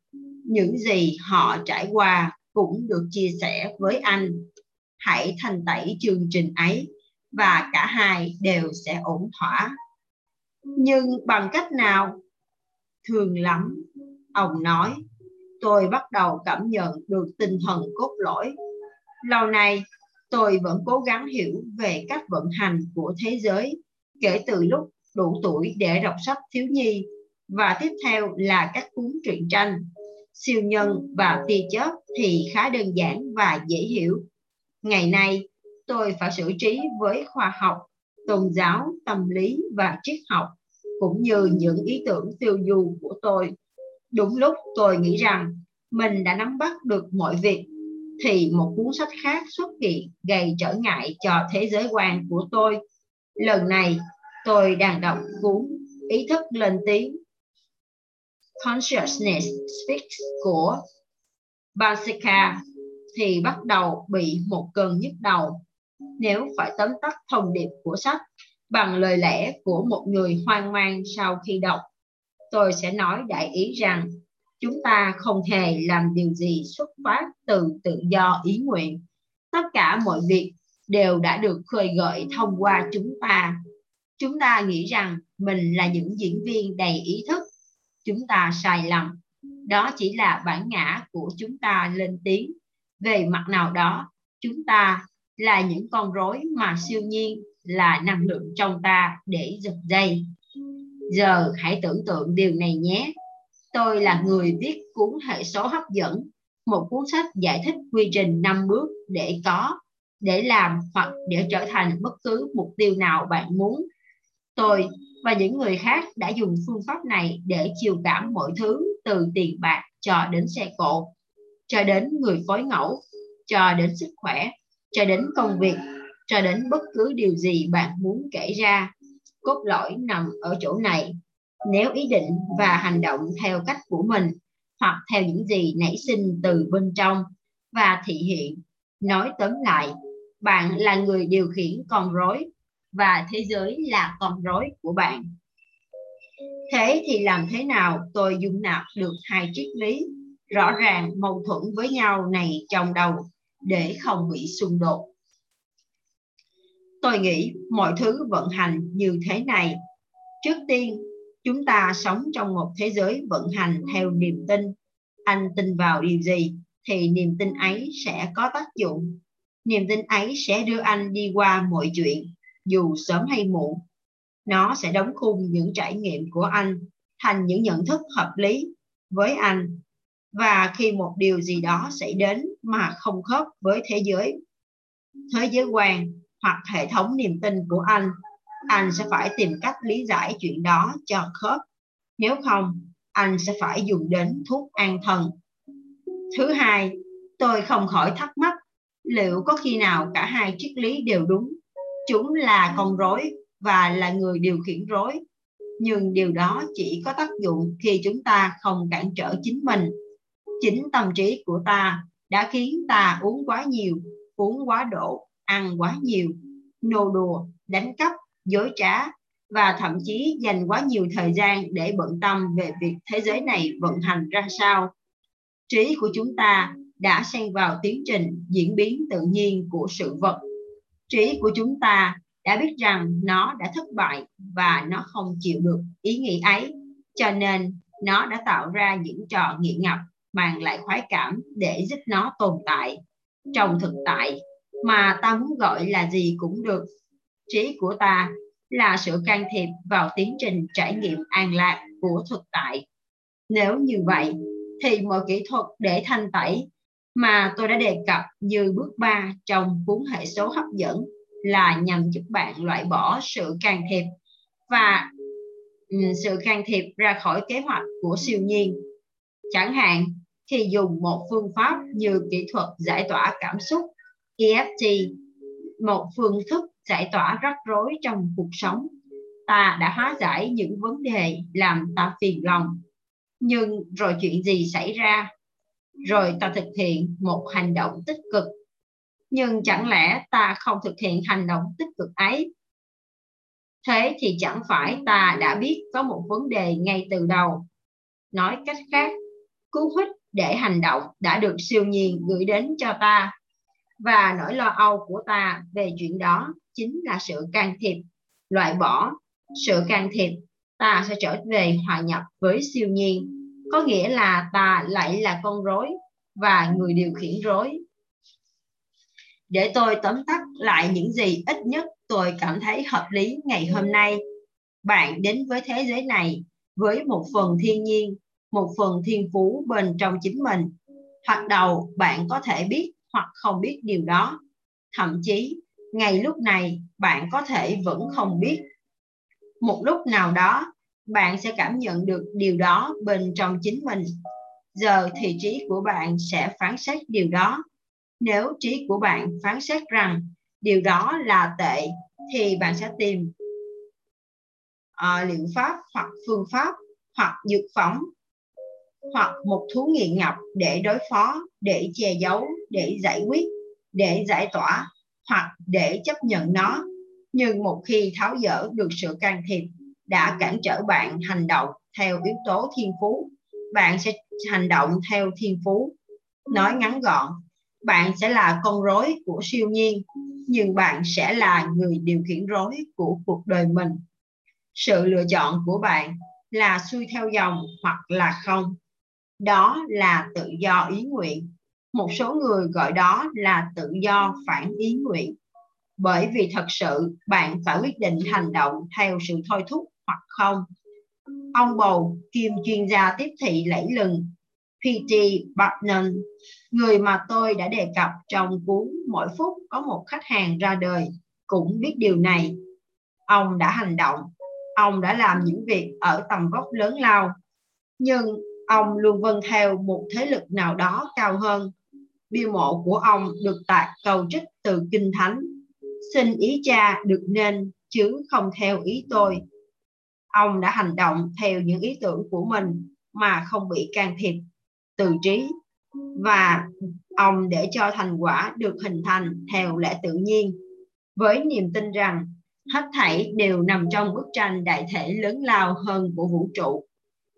S1: Những gì họ trải qua cũng được chia sẻ với anh. Hãy thành tẩy chương trình ấy và cả hai đều sẽ ổn thỏa. Nhưng bằng cách nào? Thường lắm, ông nói, tôi bắt đầu cảm nhận được tinh thần cốt lõi. Lâu nay tôi vẫn cố gắng hiểu về cách vận hành của thế giới, kể từ lúc đủ tuổi để đọc sách thiếu nhi. Và tiếp theo là các cuốn truyện tranh, siêu nhân và tia chớp thì khá đơn giản và dễ hiểu. Ngày nay, tôi phải xử trí với khoa học, tôn giáo, tâm lý và triết học, cũng như những ý tưởng tiêu du của tôi. Đúng lúc tôi nghĩ rằng mình đã nắm bắt được mọi việc thì một cuốn sách khác xuất hiện gây trở ngại cho thế giới quan của tôi. Lần này, tôi đang đọc cuốn ý thức lên tiếng, Consciousness Speaks của Basika thì bắt đầu bị một cơn nhức đầu. Nếu phải tóm tắt thông điệp của sách bằng lời lẽ của một người hoang mang sau khi đọc, tôi sẽ nói đại ý rằng chúng ta không hề làm điều gì xuất phát từ tự do, ý nguyện. Tất cả mọi việc đều đã được khơi gợi thông qua chúng ta. Chúng ta nghĩ rằng mình là những diễn viên đầy ý thức. Chúng ta sai lầm. Đó chỉ là bản ngã của chúng ta lên tiếng. Về mặt nào đó, chúng ta là những con rối mà siêu nhiên là năng lượng trong ta để giật dây. Giờ hãy tưởng tượng điều này nhé tôi là người viết cuốn hệ số hấp dẫn, một cuốn sách giải thích quy trình 5 bước để có, để làm hoặc để trở thành bất cứ mục tiêu nào bạn muốn. Tôi và những người khác đã dùng phương pháp này để chiều cảm mọi thứ, từ tiền bạc cho đến xe cộ, cho đến người phối ngẫu, cho đến sức khỏe, cho đến công việc, cho đến bất cứ điều gì bạn muốn kể ra. Cốt lõi nằm ở chỗ này nếu ý định và hành động theo cách của mình, hoặc theo những gì nảy sinh từ bên trong và thị hiện. Nói tóm lại, bạn là người điều khiển con rối và thế giới là con rối của bạn. Thế thì làm thế nào tôi dung nạp được hai triết lý rõ ràng mâu thuẫn với nhau này trong đầu để không bị xung đột? Tôi nghĩ mọi thứ vận hành như thế này. Trước tiên chúng ta sống trong một thế giới vận hành theo niềm tin. Anh tin vào điều gì thì niềm tin ấy sẽ có tác dụng. Niềm tin ấy sẽ đưa anh đi qua mọi chuyện, dù sớm hay muộn. Nó sẽ đóng khung những trải nghiệm của anh thành những nhận thức hợp lý với anh. Và khi một điều gì đó xảy đến mà không khớp với thế giới thế giới quan hoặc hệ thống niềm tin của anh anh sẽ phải tìm cách lý giải chuyện đó cho khớp. Nếu không, anh sẽ phải dùng đến thuốc an thần. Thứ hai, tôi không khỏi thắc mắc, liệu có khi nào cả hai triết lý đều đúng? Chúng là con rối và là người điều khiển rối. Nhưng điều đó chỉ có tác dụng khi chúng ta không cản trở chính mình. Chính tâm trí của ta đã khiến ta uống quá nhiều, uống quá độ, ăn quá nhiều. Nô đùa, đánh cắp dối trá và thậm chí dành quá nhiều thời gian để bận tâm về việc thế giới này vận hành ra sao. Trí của chúng ta đã xen vào tiến trình diễn biến tự nhiên của sự vật. Trí của chúng ta đã biết rằng nó đã thất bại và nó không chịu được ý nghĩ ấy, cho nên nó đã tạo ra những trò nghiện ngập mang lại khoái cảm để giúp nó tồn tại. Trong thực tại, mà ta muốn gọi là gì cũng được trí của ta là sự can thiệp vào tiến trình trải nghiệm an lạc của thực tại. Nếu như vậy, thì mọi kỹ thuật để thanh tẩy mà tôi đã đề cập như bước 3 trong cuốn hệ số hấp dẫn là nhằm giúp bạn loại bỏ sự can thiệp và ừ, sự can thiệp ra khỏi kế hoạch của siêu nhiên. Chẳng hạn, thì dùng một phương pháp như kỹ thuật giải tỏa cảm xúc EFT một phương thức giải tỏa rắc rối trong cuộc sống. Ta đã hóa giải những vấn đề làm ta phiền lòng. Nhưng rồi chuyện gì xảy ra? Rồi ta thực hiện một hành động tích cực. Nhưng chẳng lẽ ta không thực hiện hành động tích cực ấy? Thế thì chẳng phải ta đã biết có một vấn đề ngay từ đầu. Nói cách khác cú hích để hành động đã được siêu nhiên gửi đến cho ta. Và nỗi lo âu của ta về chuyện đó chính là sự can thiệp loại bỏ sự can thiệp ta sẽ trở về hòa nhập với siêu nhiên có nghĩa là ta lại là con rối và người điều khiển rối để tôi tóm tắt lại những gì ít nhất tôi cảm thấy hợp lý ngày hôm nay. Bạn đến với thế giới này với một phần thiên nhiên, một phần thiên phú bên trong chính mình. Hoặc đầu bạn có thể biết hoặc không biết điều đó. Thậm chí, ngay lúc này bạn có thể vẫn không biết. Một lúc nào đó, bạn sẽ cảm nhận được điều đó bên trong chính mình. Giờ thì trí của bạn sẽ phán xét điều đó. Nếu trí của bạn phán xét rằng điều đó là tệ thì bạn sẽ tìm uh, liệu pháp hoặc phương pháp hoặc dược phẩm hoặc một thú nghiện ngập để đối phó để che giấu để giải quyết để giải tỏa hoặc để chấp nhận nó. Nhưng một khi tháo dỡ được sự can thiệp đã cản trở bạn hành động theo yếu tố thiên phú, bạn sẽ hành động theo thiên phú. Nói ngắn gọn, bạn sẽ là con rối của siêu nhiên, nhưng bạn sẽ là người điều khiển rối của cuộc đời mình. Sự lựa chọn của bạn là xuôi theo dòng hoặc là không. Đó là tự do ý nguyện một số người gọi đó là tự do phản ý nguyện bởi vì thật sự bạn phải quyết định hành động theo sự thôi thúc hoặc không ông bầu kiêm chuyên gia tiếp thị lẫy lừng PT Barnum, người mà tôi đã đề cập trong cuốn Mỗi phút có một khách hàng ra đời, cũng biết điều này. Ông đã hành động, ông đã làm những việc ở tầm vóc lớn lao, nhưng ông luôn vâng theo một thế lực nào đó cao hơn. Bia mộ của ông được tạc cầu trích từ Kinh Thánh. Xin ý cha được nên, chứ không theo ý tôi. Ông đã hành động theo những ý tưởng của mình mà không bị can thiệp từ trí và ông để cho thành quả được hình thành theo lẽ tự nhiên với niềm tin rằng hết thảy đều nằm trong bức tranh đại thể lớn lao hơn của vũ trụ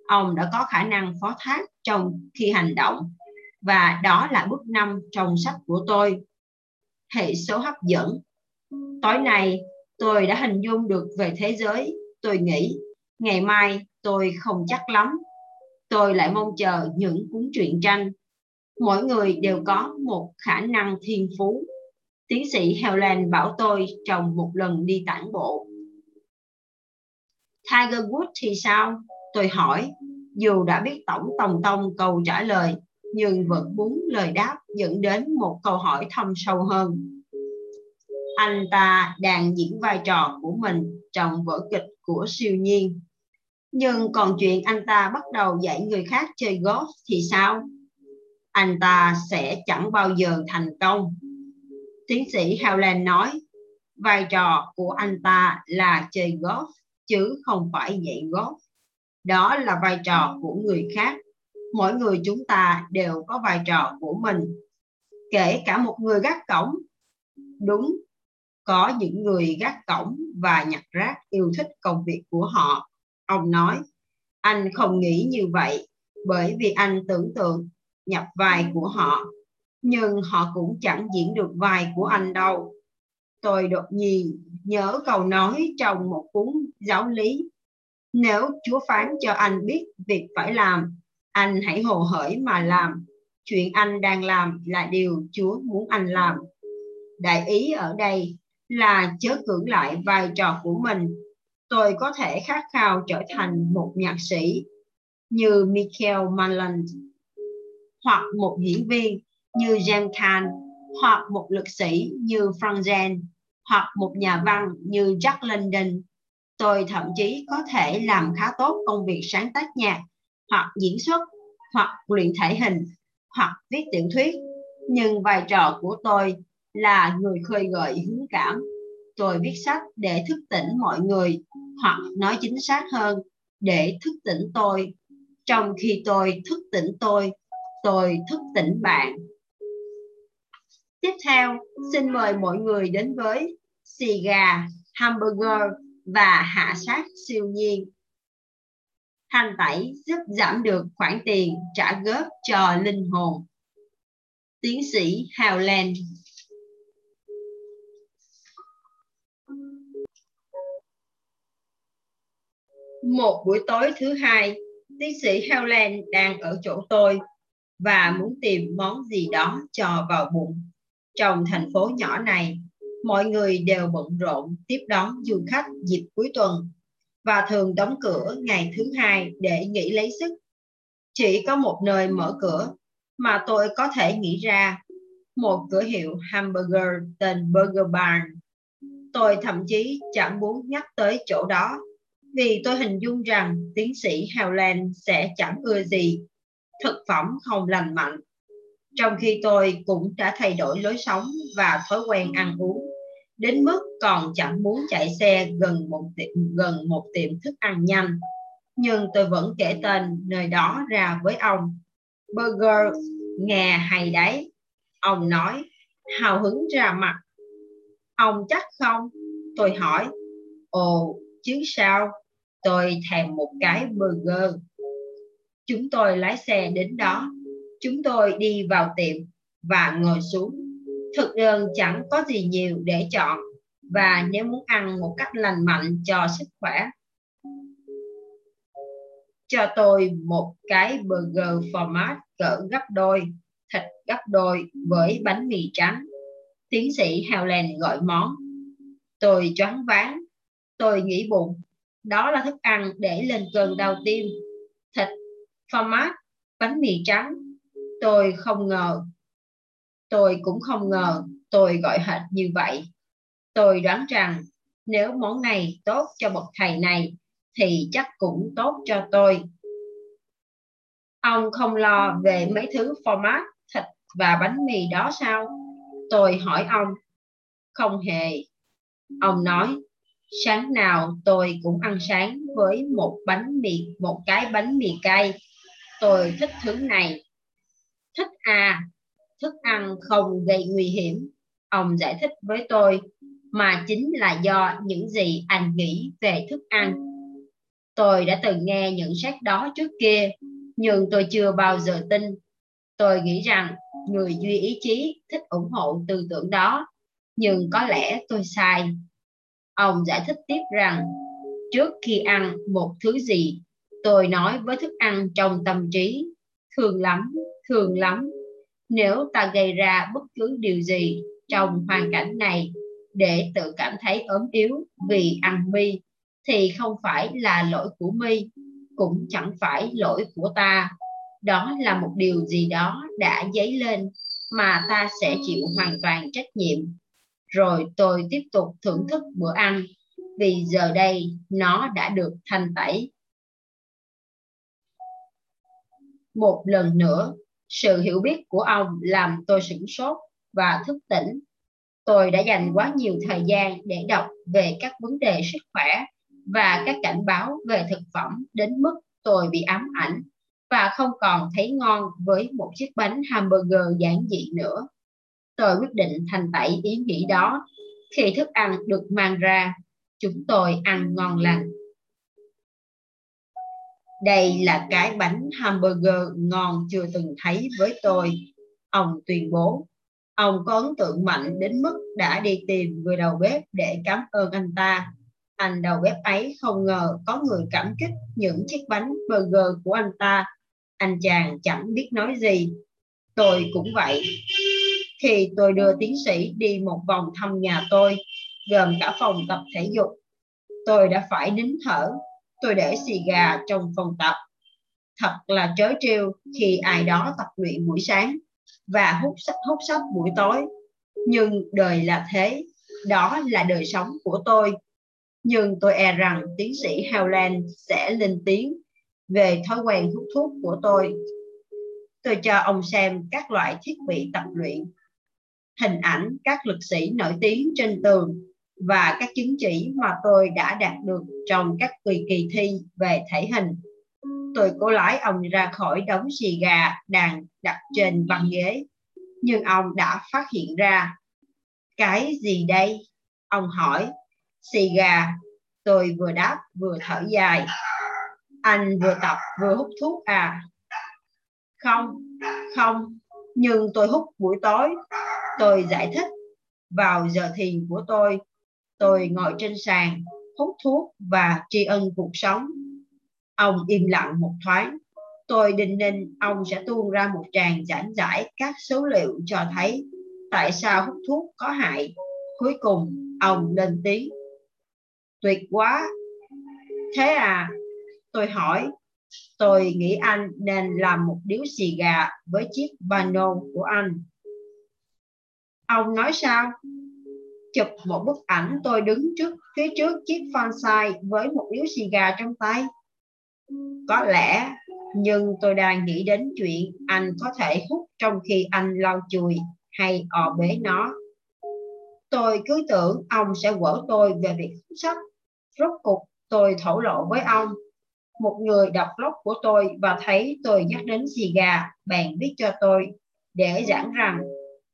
S1: ông đã có khả năng phó thác trong khi hành động và đó là bước năm trong sách của tôi hệ số hấp dẫn tối nay tôi đã hình dung được về thế giới tôi nghĩ ngày mai tôi không chắc lắm tôi lại mong chờ những cuốn truyện tranh. Mỗi người đều có một khả năng thiên phú. Tiến sĩ Helen bảo tôi trong một lần đi tản bộ. Tiger Woods thì sao? Tôi hỏi, dù đã biết tổng tòng tông câu trả lời, nhưng vẫn muốn lời đáp dẫn đến một câu hỏi thâm sâu hơn. Anh ta đang diễn vai trò của mình trong vở kịch của siêu nhiên nhưng còn chuyện anh ta bắt đầu dạy người khác chơi golf thì sao? Anh ta sẽ chẳng bao giờ thành công. Tiến sĩ Howland nói, vai trò của anh ta là chơi golf chứ không phải dạy golf. Đó là vai trò của người khác. Mỗi người chúng ta đều có vai trò của mình. Kể cả một người gác cổng. Đúng, có những người gác cổng và nhặt rác yêu thích công việc của họ Ông nói, anh không nghĩ như vậy bởi vì anh tưởng tượng nhập vai của họ, nhưng họ cũng chẳng diễn được vai của anh đâu. Tôi đột nhiên nhớ câu nói trong một cuốn giáo lý. Nếu Chúa phán cho anh biết việc phải làm, anh hãy hồ hởi mà làm. Chuyện anh đang làm là điều Chúa muốn anh làm. Đại ý ở đây là chớ cưỡng lại vai trò của mình tôi có thể khát khao trở thành một nhạc sĩ như Michael Malland, hoặc một diễn viên như James Caan, hoặc một lực sĩ như Frank Zen hoặc một nhà văn như Jack London. Tôi thậm chí có thể làm khá tốt công việc sáng tác nhạc hoặc diễn xuất, hoặc luyện thể hình, hoặc viết tiểu thuyết. Nhưng vai trò của tôi là người khơi gợi hướng cảm. Tôi viết sách để thức tỉnh mọi người, hoặc nói chính xác hơn, để thức tỉnh tôi. Trong khi tôi thức tỉnh tôi tôi thức tỉnh bạn. Tiếp theo, xin mời mọi người đến với xì gà hamburger và hạ sát siêu nhiên hành tẩy giúp giảm được khoản tiền trả góp cho linh hồn. Tiến sĩ Howland Một buổi tối thứ hai, tiến sĩ Howland đang ở chỗ tôi và muốn tìm món gì đó cho vào bụng. Trong thành phố nhỏ này, mọi người đều bận rộn tiếp đón du khách dịp cuối tuần và thường đóng cửa ngày thứ hai để nghỉ lấy sức. Chỉ có một nơi mở cửa mà tôi có thể nghĩ ra, một cửa hiệu hamburger tên Burger Barn. Tôi thậm chí chẳng muốn nhắc tới chỗ đó vì tôi hình dung rằng tiến sĩ Howland sẽ chẳng ưa gì thực phẩm không lành mạnh. Trong khi tôi cũng đã thay đổi lối sống và thói quen ăn uống đến mức còn chẳng muốn chạy xe gần một tiệm, gần một tiệm thức ăn nhanh. Nhưng tôi vẫn kể tên nơi đó ra với ông. Burger nghe hay đấy. Ông nói, hào hứng ra mặt. Ông chắc không? Tôi hỏi. Ồ, chứ sao? Tôi thèm một cái burger. Chúng tôi lái xe đến đó. Chúng tôi đi vào tiệm và ngồi xuống thực đơn chẳng có gì nhiều để chọn, và nếu muốn ăn một cách lành mạnh cho sức khỏe. Cho tôi một cái burger format cỡ gấp đôi, thịt gấp đôi với bánh mì trắng. Tiến sĩ Howland gọi món. Tôi choáng váng. Tôi nghĩ bụng. Đó là thức ăn để lên cơn đau tim. Thịt format bánh mì trắng. Tôi không ngờ Tôi cũng không ngờ tôi gọi hệt như vậy. Tôi đoán rằng nếu món này tốt cho bậc thầy này thì chắc cũng tốt cho tôi. Ông không lo về mấy thứ format, thịt và bánh mì đó sao? Tôi hỏi ông. Không hề. Ông nói, sáng nào tôi cũng ăn sáng với một bánh mì, một cái bánh mì cay. Tôi thích thứ này. Thích à, thức ăn không gây nguy hiểm. Ông giải thích với tôi, mà chính là do những gì anh nghĩ về thức ăn. Tôi đã từng nghe những sách đó trước kia, nhưng tôi chưa bao giờ tin. Tôi nghĩ rằng người duy ý chí thích ủng hộ tư tưởng đó, nhưng có lẽ tôi sai. Ông giải thích tiếp rằng, trước khi ăn một thứ gì, tôi nói với thức ăn trong tâm trí, thường lắm, thường lắm, nếu ta gây ra bất cứ điều gì trong hoàn cảnh này để tự cảm thấy ốm yếu vì ăn mi, thì không phải là lỗi của mi, cũng chẳng phải lỗi của ta. Đó là một điều gì đó đã dấy lên mà ta sẽ chịu hoàn toàn trách nhiệm. Rồi tôi tiếp tục thưởng thức bữa ăn, vì giờ đây nó đã được thanh tẩy. Một lần nữa sự hiểu biết của ông làm tôi sửng sốt và thức tỉnh. Tôi đã dành quá nhiều thời gian để đọc về các vấn đề sức khỏe và các cảnh báo về thực phẩm đến mức tôi bị ám ảnh và không còn thấy ngon với một chiếc bánh hamburger giản dị nữa. Tôi quyết định thành tẩy ý nghĩ đó. Khi thức ăn được mang ra, chúng tôi ăn ngon lành đây là cái bánh hamburger ngon chưa từng thấy với tôi. Ông tuyên bố. Ông có ấn tượng mạnh đến mức đã đi tìm người đầu bếp để cảm ơn anh ta. Anh đầu bếp ấy không ngờ có người cảm kích những chiếc bánh burger của anh ta. Anh chàng chẳng biết nói gì. Tôi cũng vậy. Khi tôi đưa tiến sĩ đi một vòng thăm nhà tôi, gồm cả phòng tập thể dục, tôi đã phải nín thở tôi để xì gà trong phòng tập. Thật là trớ trêu khi ai đó tập luyện buổi sáng và hút sách hút sách buổi tối. Nhưng đời là thế, đó là đời sống của tôi. Nhưng tôi e rằng tiến sĩ Howland sẽ lên tiếng về thói quen hút thuốc của tôi. Tôi cho ông xem các loại thiết bị tập luyện, hình ảnh các lực sĩ nổi tiếng trên tường và các chứng chỉ mà tôi đã đạt được trong các kỳ kỳ thi về thể hình. Tôi cố lái ông ra khỏi đống xì gà đang đặt trên băng ghế, nhưng ông đã phát hiện ra. Cái gì đây? Ông hỏi. Xì gà. Tôi vừa đáp vừa thở dài. Anh vừa tập vừa hút thuốc à? Không, không, nhưng tôi hút buổi tối. Tôi giải thích vào giờ thiền của tôi Tôi ngồi trên sàn, hút thuốc và tri ân cuộc sống. Ông im lặng một thoáng. Tôi định ninh ông sẽ tuôn ra một tràng giảng giải các số liệu cho thấy tại sao hút thuốc có hại. Cuối cùng, ông lên tiếng. Tuyệt quá! Thế à? Tôi hỏi. Tôi nghĩ anh nên làm một điếu xì gà với chiếc bano của anh. Ông nói sao? Chụp một bức ảnh tôi đứng trước phía trước chiếc fansign với một điếu xì gà trong tay. Có lẽ, nhưng tôi đang nghĩ đến chuyện anh có thể hút trong khi anh lau chùi hay ò bế nó. Tôi cứ tưởng ông sẽ quở tôi về việc hút sách. Rốt cục tôi thổ lộ với ông. Một người đọc blog của tôi và thấy tôi nhắc đến xì gà, bèn viết cho tôi để giảng rằng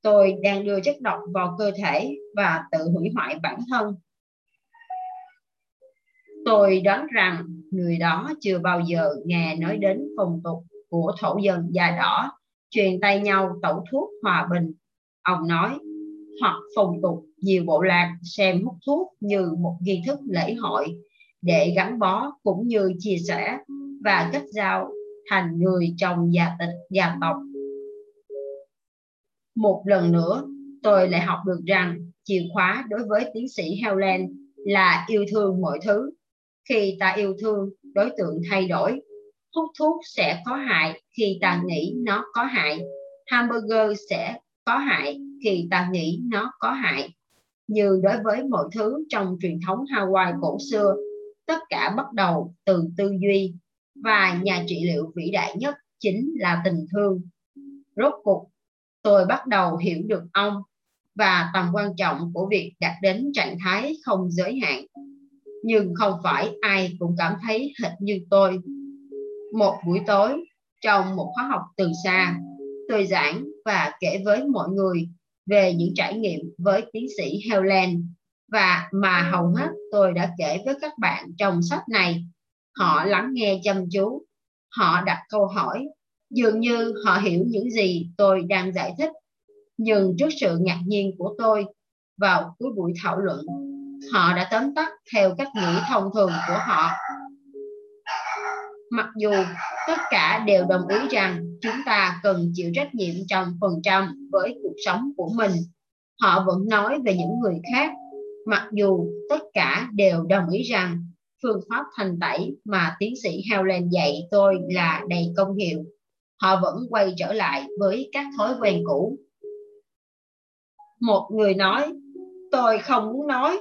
S1: tôi đang đưa chất độc vào cơ thể và tự hủy hoại bản thân. Tôi đoán rằng người đó chưa bao giờ nghe nói đến phong tục của thổ dân da đỏ truyền tay nhau tẩu thuốc hòa bình. Ông nói, hoặc phong tục nhiều bộ lạc xem hút thuốc như một nghi thức lễ hội để gắn bó cũng như chia sẻ và kết giao thành người trong gia tịch gia tộc. Một lần nữa, tôi lại học được rằng chìa khóa đối với tiến sĩ Helen là yêu thương mọi thứ. Khi ta yêu thương, đối tượng thay đổi. Hút thuốc sẽ có hại khi ta nghĩ nó có hại. Hamburger sẽ có hại khi ta nghĩ nó có hại. Như đối với mọi thứ trong truyền thống Hawaii cổ xưa, tất cả bắt đầu từ tư duy và nhà trị liệu vĩ đại nhất chính là tình thương. Rốt cuộc, tôi bắt đầu hiểu được ông và tầm quan trọng của việc đạt đến trạng thái không giới hạn. Nhưng không phải ai cũng cảm thấy hệt như tôi. Một buổi tối, trong một khóa học từ xa, tôi giảng và kể với mọi người về những trải nghiệm với tiến sĩ Helen và mà hầu hết tôi đã kể với các bạn trong sách này. Họ lắng nghe chăm chú, họ đặt câu hỏi, dường như họ hiểu những gì tôi đang giải thích. Nhưng trước sự ngạc nhiên của tôi, vào cuối buổi thảo luận, họ đã tóm tắt theo cách nghĩ thông thường của họ. Mặc dù tất cả đều đồng ý rằng chúng ta cần chịu trách nhiệm trăm phần trăm với cuộc sống của mình, họ vẫn nói về những người khác mặc dù tất cả đều đồng ý rằng phương pháp thành tẩy mà tiến sĩ Helen dạy tôi là đầy công hiệu, họ vẫn quay trở lại với các thói quen cũ. Một người nói, tôi không muốn nói,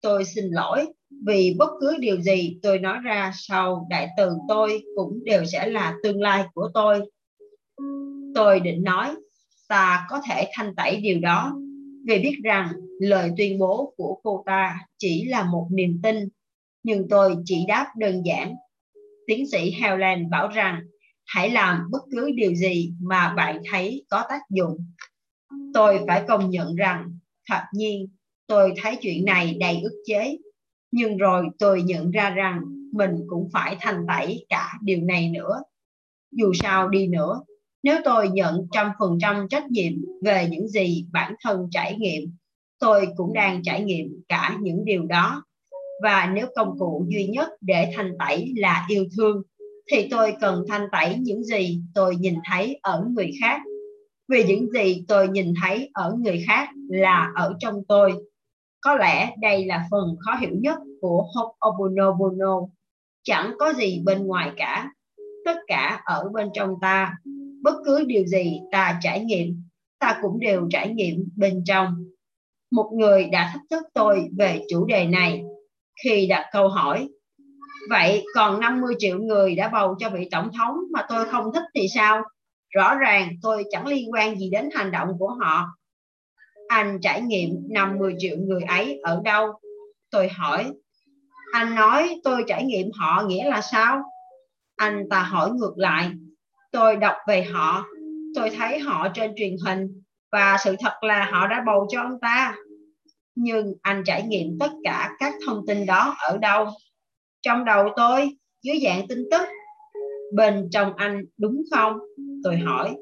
S1: tôi xin lỗi, vì bất cứ điều gì tôi nói ra sau đại từ tôi cũng đều sẽ là tương lai của tôi. Tôi định nói, ta có thể thanh tẩy điều đó vì biết rằng lời tuyên bố của cô ta chỉ là một niềm tin, nhưng tôi chỉ đáp đơn giản. Tiến sĩ Helen bảo rằng hãy làm bất cứ điều gì mà bạn thấy có tác dụng. Tôi phải công nhận rằng, thật nhiên, tôi thấy chuyện này đầy ức chế, nhưng rồi tôi nhận ra rằng mình cũng phải thành tẩy cả điều này nữa. Dù sao đi nữa, nếu tôi nhận trăm phần trăm trách nhiệm về những gì bản thân trải nghiệm, tôi cũng đang trải nghiệm cả những điều đó. Và nếu công cụ duy nhất để thành tẩy là yêu thương, thì tôi cần thanh tẩy những gì tôi nhìn thấy ở người khác. Vì những gì tôi nhìn thấy ở người khác là ở trong tôi. Có lẽ đây là phần khó hiểu nhất của Ho'oponopono. Chẳng có gì bên ngoài cả. Tất cả ở bên trong ta bất cứ điều gì ta trải nghiệm, ta cũng đều trải nghiệm bên trong một người đã thách thức tôi về chủ đề này khi đặt câu hỏi vậy còn 50 triệu người đã bầu cho vị tổng thống mà tôi không thích thì sao? Rõ ràng tôi chẳng liên quan gì đến hành động của họ. Anh trải nghiệm 50 triệu người ấy ở đâu? Tôi hỏi. Anh nói tôi trải nghiệm họ nghĩa là sao? Anh ta hỏi ngược lại. Tôi đọc về họ. Tôi thấy họ trên truyền hình và sự thật là họ đã bầu cho ông ta. Nhưng anh trải nghiệm tất cả các thông tin đó ở đâu? Trong đầu tôi, dưới dạng tin tức, bên trong anh đúng không? Tôi hỏi.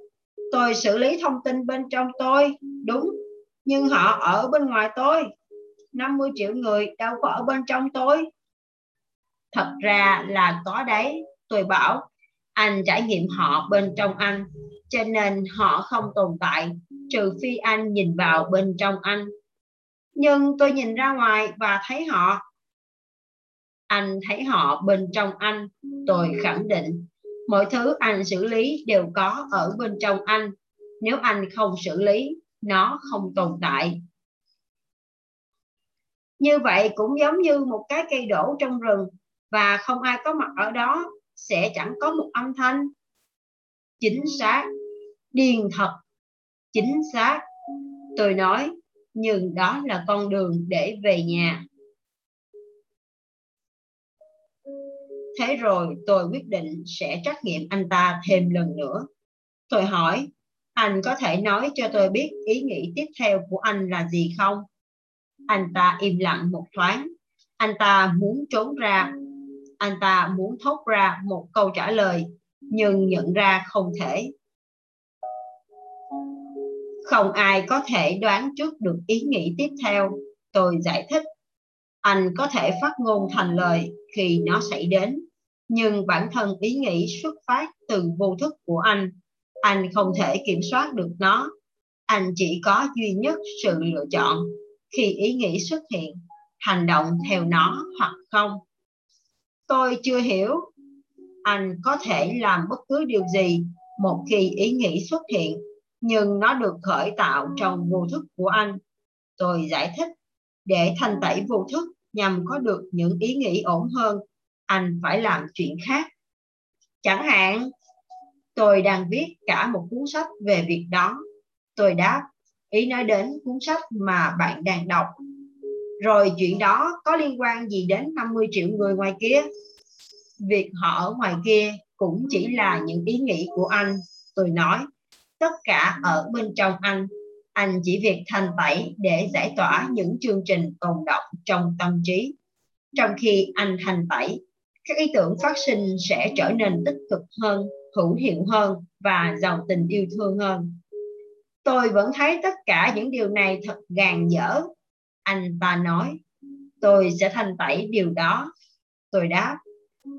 S1: Tôi xử lý thông tin bên trong tôi, đúng, nhưng họ ở bên ngoài tôi. 50 triệu người đâu có ở bên trong tôi. Thật ra là có đấy, tôi bảo. Anh trải nghiệm họ bên trong anh, cho nên họ không tồn tại, trừ phi anh nhìn vào bên trong anh. Nhưng tôi nhìn ra ngoài và thấy họ. Anh thấy họ bên trong anh, tôi khẳng định. Mọi thứ anh xử lý đều có ở bên trong anh. Nếu anh không xử lý, nó không tồn tại. Như vậy cũng giống như một cái cây đổ trong rừng và không ai có mặt ở đó sẽ chẳng có một âm thanh. Chính xác, điền thật, chính xác. Tôi nói, nhưng đó là con đường để về nhà. Thế rồi tôi quyết định sẽ trắc nghiệm anh ta thêm lần nữa. Tôi hỏi, anh có thể nói cho tôi biết ý nghĩ tiếp theo của anh là gì không? Anh ta im lặng một thoáng. Anh ta muốn trốn ra. Anh ta muốn thốt ra một câu trả lời, nhưng nhận ra không thể. Không ai có thể đoán trước được ý nghĩ tiếp theo. Tôi giải thích. Anh có thể phát ngôn thành lời khi nó xảy đến, nhưng bản thân ý nghĩ xuất phát từ vô thức của anh. Anh không thể kiểm soát được nó. Anh chỉ có duy nhất sự lựa chọn khi ý nghĩ xuất hiện, hành động theo nó hoặc không. Tôi chưa hiểu. Anh có thể làm bất cứ điều gì một khi ý nghĩ xuất hiện, nhưng nó được khởi tạo trong vô thức của anh. Tôi giải thích, để thanh tẩy vô thức nhằm có được những ý nghĩ ổn hơn, anh phải làm chuyện khác. Chẳng hạn, tôi đang viết cả một cuốn sách về việc đó. Tôi đáp, ý nói đến cuốn sách mà bạn đang đọc. Rồi chuyện đó có liên quan gì đến 50 triệu người ngoài kia? Việc họ ở ngoài kia cũng chỉ là những ý nghĩ của anh. Tôi nói, tất cả ở bên trong anh. Anh chỉ việc thành tẩy để giải tỏa những chương trình tồn động trong tâm trí. Trong khi anh thành tẩy, các ý tưởng phát sinh sẽ trở nên tích cực hơn, hữu hiệu hơn và giàu tình yêu thương hơn. Tôi vẫn thấy tất cả những điều này thật gàn dở. Anh ta nói, tôi sẽ thanh tẩy điều đó. Tôi đáp,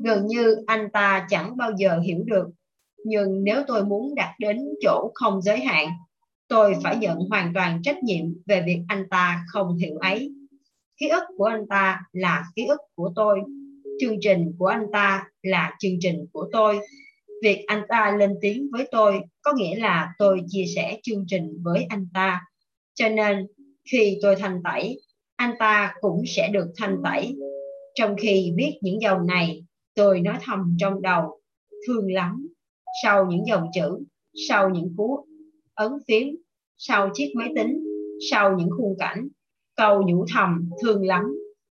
S1: gần như anh ta chẳng bao giờ hiểu được. Nhưng nếu tôi muốn đạt đến chỗ không giới hạn, tôi phải nhận hoàn toàn trách nhiệm về việc anh ta không hiểu ấy. Ký ức của anh ta là ký ức của tôi. Chương trình của anh ta là chương trình của tôi. Việc anh ta lên tiếng với tôi có nghĩa là tôi chia sẻ chương trình với anh ta. Cho nên, khi tôi thanh tẩy, anh ta cũng sẽ được thanh tẩy. Trong khi viết những dòng này, tôi nói thầm trong đầu, thương lắm. Sau những dòng chữ, sau những cú ấn phím, sau chiếc máy tính, sau những khung cảnh, câu nhủ thầm thương lắm.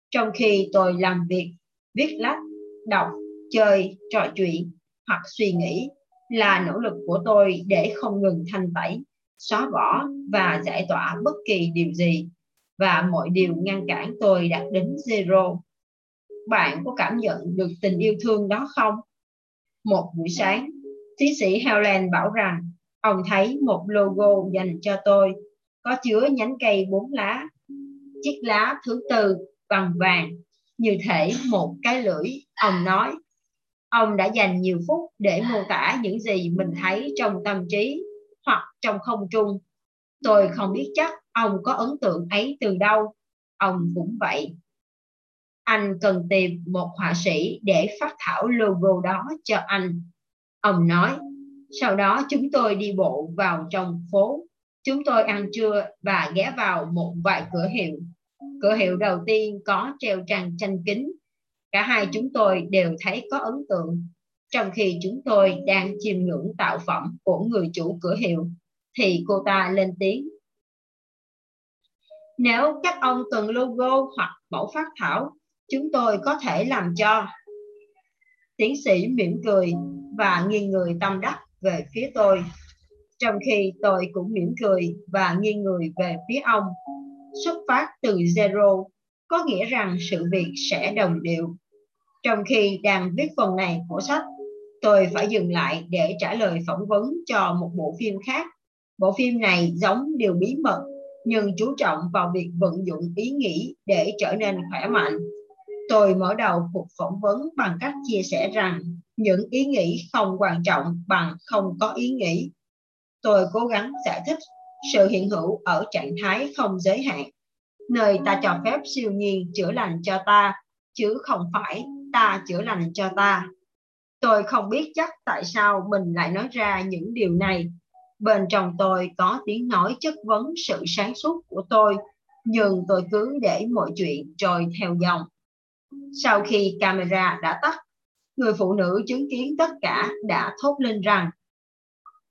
S1: Trong khi tôi làm việc viết lách đọc chơi trò chuyện hoặc suy nghĩ là nỗ lực của tôi để không ngừng thanh tẩy, xóa bỏ và giải tỏa bất kỳ điều gì và mọi điều ngăn cản tôi đạt đến zero. Bạn có cảm nhận được tình yêu thương đó không? Một buổi sáng, tiến sĩ Helen bảo rằng ông thấy một logo dành cho tôi có chứa nhánh cây bốn lá. Chiếc lá thứ tư bằng vàng như thể một cái lưỡi. Ông nói Ông đã dành nhiều phút để mô tả những gì mình thấy trong tâm trí hoặc trong không trung. Tôi không biết chắc ông có ấn tượng ấy từ đâu. Ông cũng vậy. Anh cần tìm một họa sĩ để phát thảo logo đó cho anh. Ông nói, sau đó chúng tôi đi bộ vào trong phố. Chúng tôi ăn trưa và ghé vào một vài cửa hiệu. Cửa hiệu đầu tiên có treo trang tranh kính Cả hai chúng tôi đều thấy có ấn tượng. Trong khi chúng tôi đang chiêm ngưỡng tạo phẩm của người chủ cửa hiệu, thì cô ta lên tiếng. Nếu các ông cần logo hoặc mẫu phát thảo, chúng tôi có thể làm cho. Tiến sĩ mỉm cười và nghiêng người tâm đắc về phía tôi. Trong khi tôi cũng mỉm cười và nghiêng người về phía ông. Xuất phát từ zero có nghĩa rằng sự việc sẽ đồng đều. Trong khi đang viết phần này của sách, tôi phải dừng lại để trả lời phỏng vấn cho một bộ phim khác. Bộ phim này giống điều bí mật, nhưng chú trọng vào việc vận dụng ý nghĩ để trở nên khỏe mạnh. Tôi mở đầu cuộc phỏng vấn bằng cách chia sẻ rằng những ý nghĩ không quan trọng bằng không có ý nghĩ. Tôi cố gắng giải thích sự hiện hữu ở trạng thái không giới hạn nơi ta cho phép siêu nhiên chữa lành cho ta, chứ không phải ta chữa lành cho ta. Tôi không biết chắc tại sao mình lại nói ra những điều này. Bên trong tôi có tiếng nói chất vấn sự sáng suốt của tôi, nhưng tôi cứ để mọi chuyện trôi theo dòng. Sau khi camera đã tắt, người phụ nữ chứng kiến tất cả đã thốt lên rằng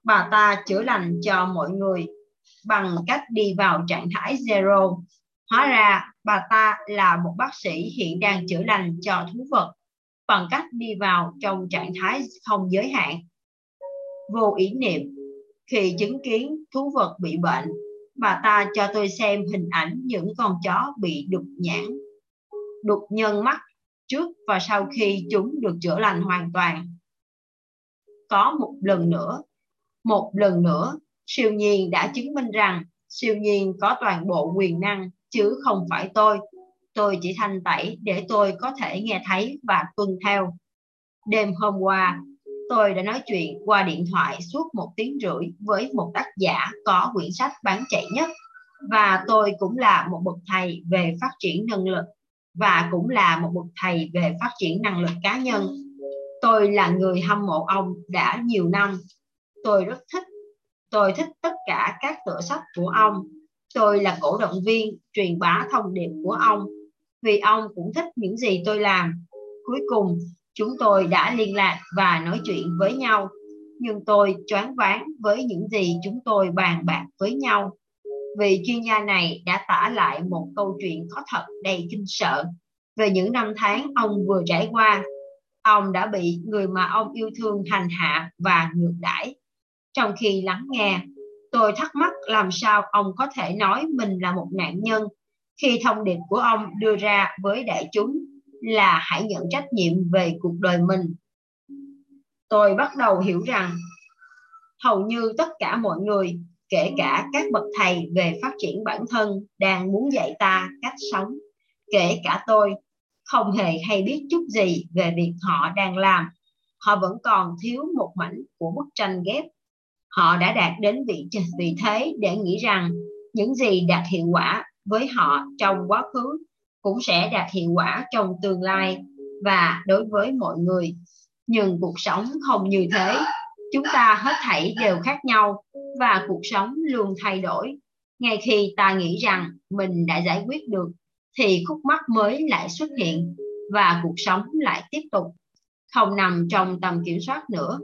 S1: bà ta chữa lành cho mọi người bằng cách đi vào trạng thái zero. Hóa ra bà ta là một bác sĩ hiện đang chữa lành cho thú vật bằng cách đi vào trong trạng thái không giới hạn. Vô ý niệm, khi chứng kiến thú vật bị bệnh, bà ta cho tôi xem hình ảnh những con chó bị đục nhãn, đục nhân mắt trước và sau khi chúng được chữa lành hoàn toàn. Có một lần nữa, một lần nữa, siêu nhiên đã chứng minh rằng siêu nhiên có toàn bộ quyền năng chứ không phải tôi. Tôi chỉ thanh tẩy để tôi có thể nghe thấy và tuân theo. Đêm hôm qua, tôi đã nói chuyện qua điện thoại suốt một tiếng rưỡi với một tác giả có quyển sách bán chạy nhất và tôi cũng là một bậc thầy về phát triển năng lực và cũng là một bậc thầy về phát triển năng lực cá nhân. Tôi là người hâm mộ ông đã nhiều năm. Tôi rất thích, tôi thích tất cả các tựa sách của ông. Tôi là cổ động viên truyền bá thông điệp của ông vì ông cũng thích những gì tôi làm. Cuối cùng, chúng tôi đã liên lạc và nói chuyện với nhau. Nhưng tôi choáng váng với những gì chúng tôi bàn bạc với nhau vì chuyên gia này đã tả lại một câu chuyện có thật đầy kinh sợ về những năm tháng ông vừa trải qua. Ông đã bị người mà ông yêu thương hành hạ và ngược đãi. Trong khi lắng nghe, tôi thắc mắc làm sao ông có thể nói mình là một nạn nhân khi thông điệp của ông đưa ra với đại chúng là hãy nhận trách nhiệm về cuộc đời mình. Tôi bắt đầu hiểu rằng hầu như tất cả mọi người kể cả các bậc thầy về phát triển bản thân đang muốn dạy ta cách sống kể cả tôi không hề hay biết chút gì về việc họ đang làm họ vẫn còn thiếu một mảnh của bức tranh ghép họ đã đạt đến vị vị thế để nghĩ rằng những gì đạt hiệu quả với họ trong quá khứ cũng sẽ đạt hiệu quả trong tương lai và đối với mọi người. Nhưng cuộc sống không như thế. Chúng ta hết thảy đều khác nhau và cuộc sống luôn thay đổi. Ngay khi ta nghĩ rằng mình đã giải quyết được, thì khúc mắc mới lại xuất hiện và cuộc sống lại tiếp tục không nằm trong tầm kiểm soát nữa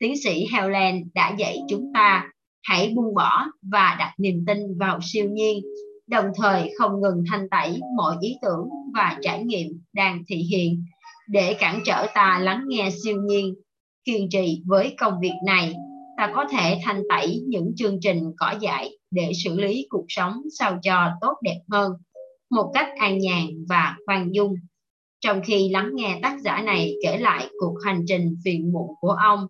S1: tiến sĩ Helen đã dạy chúng ta, hãy buông bỏ và đặt niềm tin vào siêu nhiên, đồng thời không ngừng thanh tẩy mọi ý tưởng và trải nghiệm đang thị hiện để cản trở ta lắng nghe siêu nhiên, kiên trì với công việc này, ta có thể thanh tẩy những chương trình cỏ dại để xử lý cuộc sống sao cho tốt đẹp hơn một cách an nhàn và khoan dung. Trong khi lắng nghe tác giả này kể lại cuộc hành trình phiền muộn của ông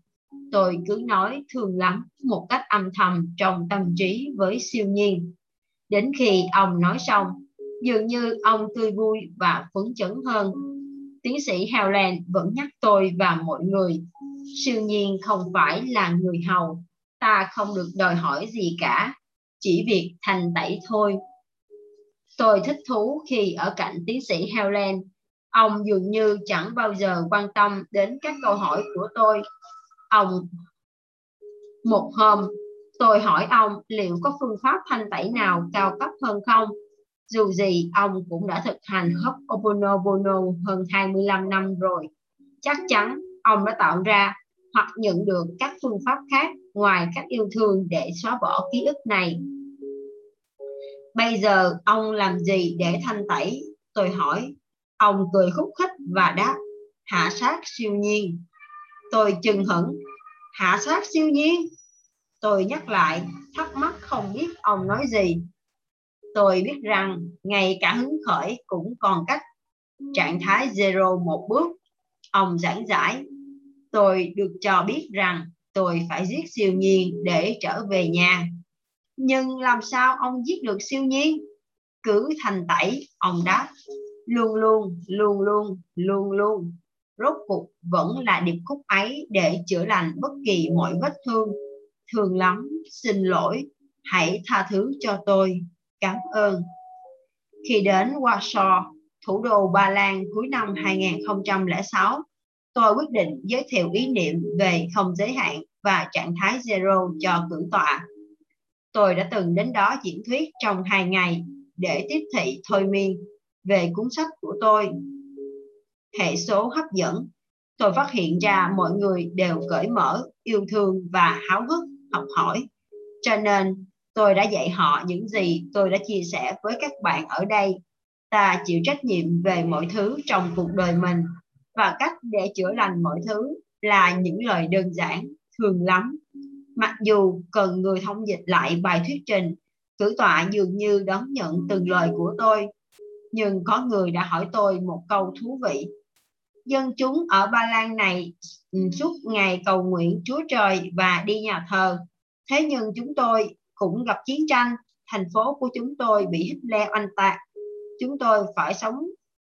S1: tôi cứ nói thương lắm một cách âm thầm trong tâm trí với siêu nhiên. Đến khi ông nói xong dường như ông tươi vui và phấn chấn hơn. Tiến sĩ Howland vẫn nhắc tôi và mọi người siêu nhiên không phải là người hầu ta không được đòi hỏi gì cả chỉ việc thành tẩy thôi. Tôi thích thú khi ở cạnh tiến sĩ Howland, ông dường như chẳng bao giờ quan tâm đến các câu hỏi của tôi ông một hôm tôi hỏi ông liệu có phương pháp thanh tẩy nào cao cấp hơn không dù gì ông cũng đã thực hành hấp Ho'oponopono hơn 25 năm rồi chắc chắn ông đã tạo ra hoặc nhận được các phương pháp khác ngoài cách yêu thương để xóa bỏ ký ức này. Bây giờ ông làm gì để thanh tẩy? Tôi hỏi. Ông cười khúc khích và đáp, hạ sát siêu nhiên. Tôi chừng hững, hạ sát siêu nhiên. Tôi nhắc lại, thắc mắc không biết ông nói gì. Tôi biết rằng ngay cả hứng khởi cũng còn cách trạng thái zero một bước. Ông giảng giải tôi được cho biết rằng tôi phải giết siêu nhiên để trở về nhà. Nhưng làm sao ông giết được siêu nhiên? Cứ thành tẩy, ông đáp. Luôn luôn, luôn luôn, luôn luôn. Rốt cuộc vẫn là điệp khúc ấy để chữa lành bất kỳ mọi vết thương. Thương lắm, xin lỗi, hãy tha thứ cho tôi. Cảm ơn. Khi đến Warsaw, thủ đô Ba Lan cuối năm 2006, tôi quyết định giới thiệu ý niệm về không giới hạn và trạng thái zero cho cử tọa. Tôi đã từng đến đó diễn thuyết trong hai ngày để tiếp thị thôi miên về cuốn sách của tôi. Hệ số hấp dẫn, tôi phát hiện ra mọi người đều cởi mở, yêu thương và háo hức học hỏi. Cho nên tôi đã dạy họ những gì tôi đã chia sẻ với các bạn ở đây. Ta chịu trách nhiệm về mọi thứ trong cuộc đời mình và cách để chữa lành mọi thứ là những lời đơn giản, thường lắm. Mặc dù cần người thông dịch lại bài thuyết trình, cử tọa dường như đón nhận từng lời của tôi. Nhưng có người đã hỏi tôi một câu thú vị. Dân chúng ở Ba Lan này ừ, suốt ngày cầu nguyện Chúa Trời và đi nhà thờ. Thế nhưng chúng tôi cũng gặp chiến tranh, thành phố của chúng tôi bị Hitler oanh tạc. Chúng tôi phải sống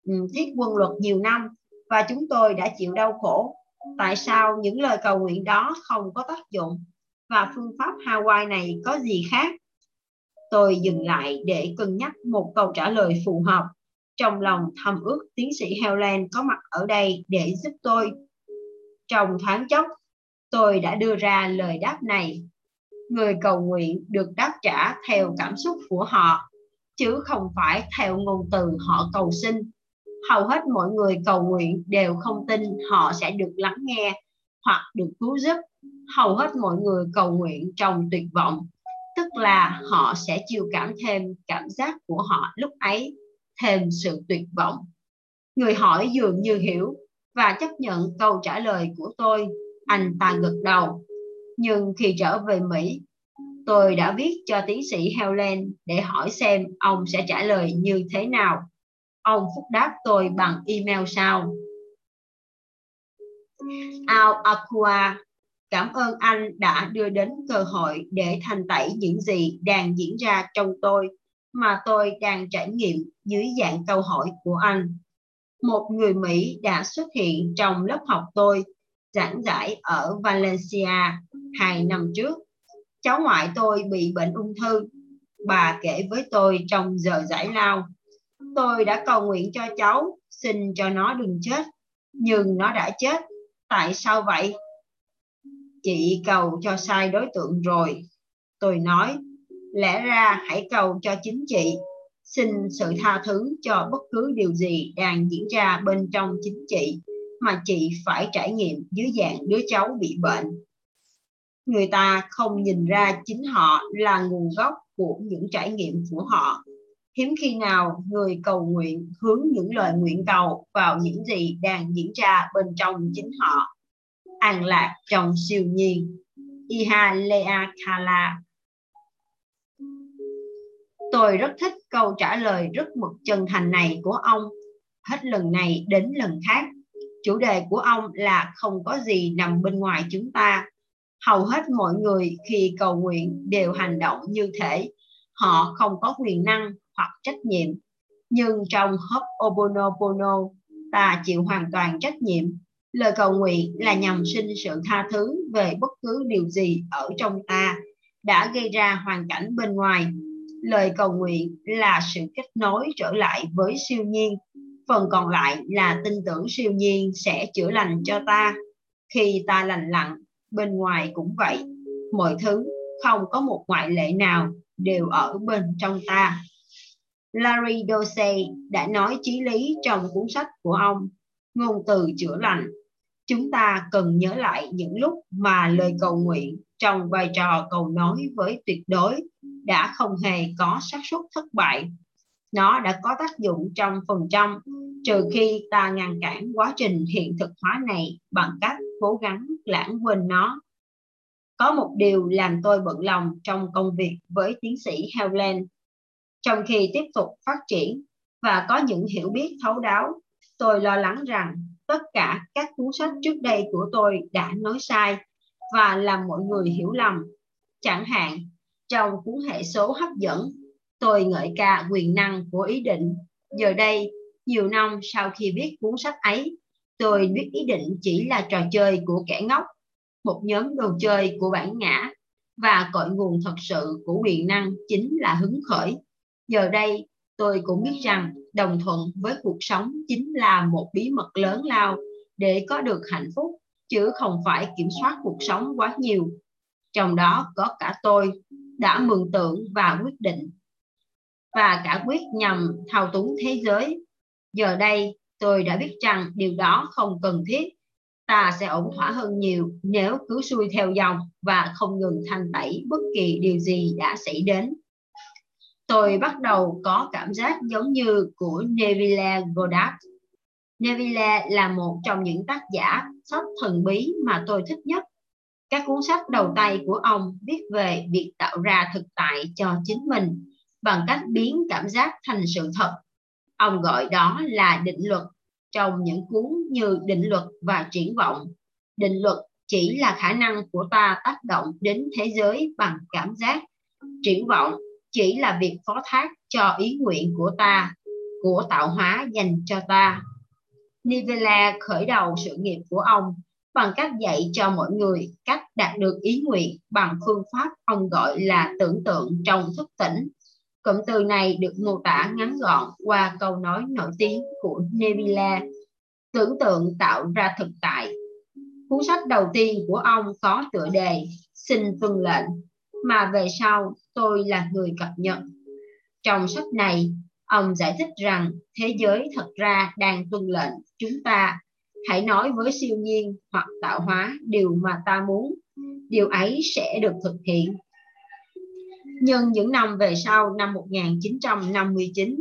S1: ừ, thiết quân luật nhiều năm và chúng tôi đã chịu đau khổ. Tại sao những lời cầu nguyện đó không có tác dụng? Và phương pháp Hawaii này có gì khác? Tôi dừng lại để cân nhắc một câu trả lời phù hợp. Trong lòng thầm ước tiến sĩ Helen có mặt ở đây để giúp tôi. Trong thoáng chốc, tôi đã đưa ra lời đáp này. Người cầu nguyện được đáp trả theo cảm xúc của họ, chứ không phải theo ngôn từ họ cầu xin hầu hết mọi người cầu nguyện đều không tin họ sẽ được lắng nghe hoặc được cứu giúp hầu hết mọi người cầu nguyện trong tuyệt vọng tức là họ sẽ chịu cảm thêm cảm giác của họ lúc ấy thêm sự tuyệt vọng. Người hỏi dường như hiểu và chấp nhận câu trả lời của tôi anh ta gật đầu. Nhưng khi trở về mỹ tôi đã viết cho tiến sĩ helen để hỏi xem ông sẽ trả lời như thế nào. Ông Phúc đáp tôi bằng email sau. Ao Aqua, cảm ơn anh đã đưa đến cơ hội để thanh tẩy những gì đang diễn ra trong tôi mà tôi đang trải nghiệm dưới dạng câu hỏi của anh. Một người Mỹ đã xuất hiện trong lớp học tôi giảng giải ở Valencia hai năm trước. Cháu ngoại tôi bị bệnh ung thư. Bà kể với tôi trong giờ giải lao Tôi đã cầu nguyện cho cháu, xin cho nó đừng chết. Nhưng nó đã chết. Tại sao vậy? Chị cầu cho sai đối tượng rồi. Tôi nói, lẽ ra hãy cầu cho chính chị. Xin sự tha thứ cho bất cứ điều gì đang diễn ra bên trong chính chị mà chị phải trải nghiệm dưới dạng đứa cháu bị bệnh. Người ta không nhìn ra chính họ là nguồn gốc của những trải nghiệm của họ hiếm khi nào người cầu nguyện hướng những lời nguyện cầu vào những gì đang diễn ra bên trong chính họ an lạc trong siêu nhiên Iha Lea Kala Tôi rất thích câu trả lời rất mực chân thành này của ông hết lần này đến lần khác chủ đề của ông là không có gì nằm bên ngoài chúng ta hầu hết mọi người khi cầu nguyện đều hành động như thể họ không có quyền năng hoặc trách nhiệm. Nhưng trong Ho'oponopono, ta chịu hoàn toàn trách nhiệm. Lời cầu nguyện là nhằm xin sự tha thứ về bất cứ điều gì ở trong ta đã gây ra hoàn cảnh bên ngoài. Lời cầu nguyện là sự kết nối trở lại với siêu nhiên. Phần còn lại là tin tưởng siêu nhiên sẽ chữa lành cho ta. Khi ta lành lặn, bên ngoài cũng vậy. Mọi thứ, không có một ngoại lệ nào, đều ở bên trong ta. Larry Dorsey đã nói chí lý trong cuốn sách của ông, ngôn từ chữa lành. Chúng ta cần nhớ lại những lúc mà lời cầu nguyện trong vai trò cầu nói với tuyệt đối đã không hề có xác suất thất bại. Nó đã có tác dụng trong phần trăm, trừ khi ta ngăn cản quá trình hiện thực hóa này bằng cách cố gắng lãng quên nó. Có một điều làm tôi bận lòng trong công việc với tiến sĩ Helen trong khi tiếp tục phát triển và có những hiểu biết thấu đáo, tôi lo lắng rằng tất cả các cuốn sách trước đây của tôi đã nói sai và làm mọi người hiểu lầm. Chẳng hạn, trong cuốn hệ số hấp dẫn, tôi ngợi ca quyền năng của ý định. Giờ đây, nhiều năm sau khi viết cuốn sách ấy, tôi biết ý định chỉ là trò chơi của kẻ ngốc, một nhóm đồ chơi của bản ngã và cội nguồn thật sự của quyền năng chính là hứng khởi Giờ đây, tôi cũng biết rằng đồng thuận với cuộc sống chính là một bí mật lớn lao để có được hạnh phúc chứ không phải kiểm soát cuộc sống quá nhiều trong đó có cả tôi đã mường tượng và quyết định và cả quyết nhằm thao túng thế giới giờ đây, tôi đã biết rằng điều đó không cần thiết ta sẽ ổn thỏa hơn nhiều nếu cứ xuôi theo dòng và không ngừng thanh tẩy bất kỳ điều gì đã xảy đến tôi bắt đầu có cảm giác giống như của Neville Goddard. Neville là một trong những tác giả sách thần bí mà tôi thích nhất. Các cuốn sách đầu tay của ông viết về việc tạo ra thực tại cho chính mình bằng cách biến cảm giác thành sự thật. Ông gọi đó là định luật trong những cuốn như định luật và triển vọng. Định luật chỉ là khả năng của ta tác động đến thế giới bằng cảm giác. Triển vọng chỉ là việc phó thác cho ý nguyện của ta, của tạo hóa dành cho ta. Nivella khởi đầu sự nghiệp của ông bằng cách dạy cho mọi người cách đạt được ý nguyện bằng phương pháp ông gọi là tưởng tượng trong thức tỉnh. Cụm từ này được mô tả ngắn gọn qua câu nói nổi tiếng của Nebula, Tưởng tượng tạo ra thực tại. Cuốn sách đầu tiên của ông có tựa đề Xin tuân lệnh mà về sau tôi là người cập nhật. Trong sách này, ông giải thích rằng thế giới thật ra đang tuân lệnh chúng ta hãy nói với siêu nhiên hoặc tạo hóa điều mà ta muốn, điều ấy sẽ được thực hiện. Nhưng những năm về sau năm 1959,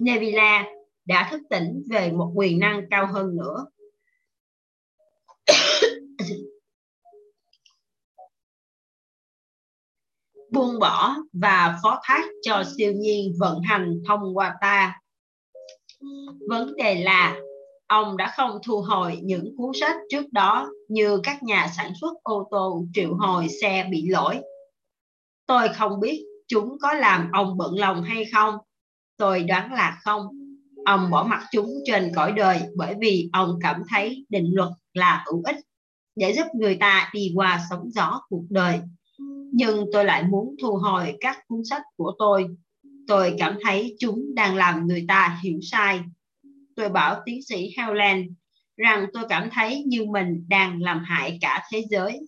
S1: Nevila đã thức tỉnh về một quyền năng cao hơn nữa buông bỏ và phó thác cho siêu nhiên vận hành thông qua ta. Vấn đề là ông đã không thu hồi những cuốn sách trước đó như các nhà sản xuất ô tô triệu hồi xe bị lỗi. Tôi không biết chúng có làm ông bận lòng hay không. Tôi đoán là không. Ông bỏ mặt chúng trên cõi đời bởi vì ông cảm thấy định luật là hữu ích để giúp người ta đi qua sóng gió cuộc đời nhưng tôi lại muốn thu hồi các cuốn sách của tôi. Tôi cảm thấy chúng đang làm người ta hiểu sai. Tôi bảo tiến sĩ Howland rằng tôi cảm thấy như mình đang làm hại cả thế giới.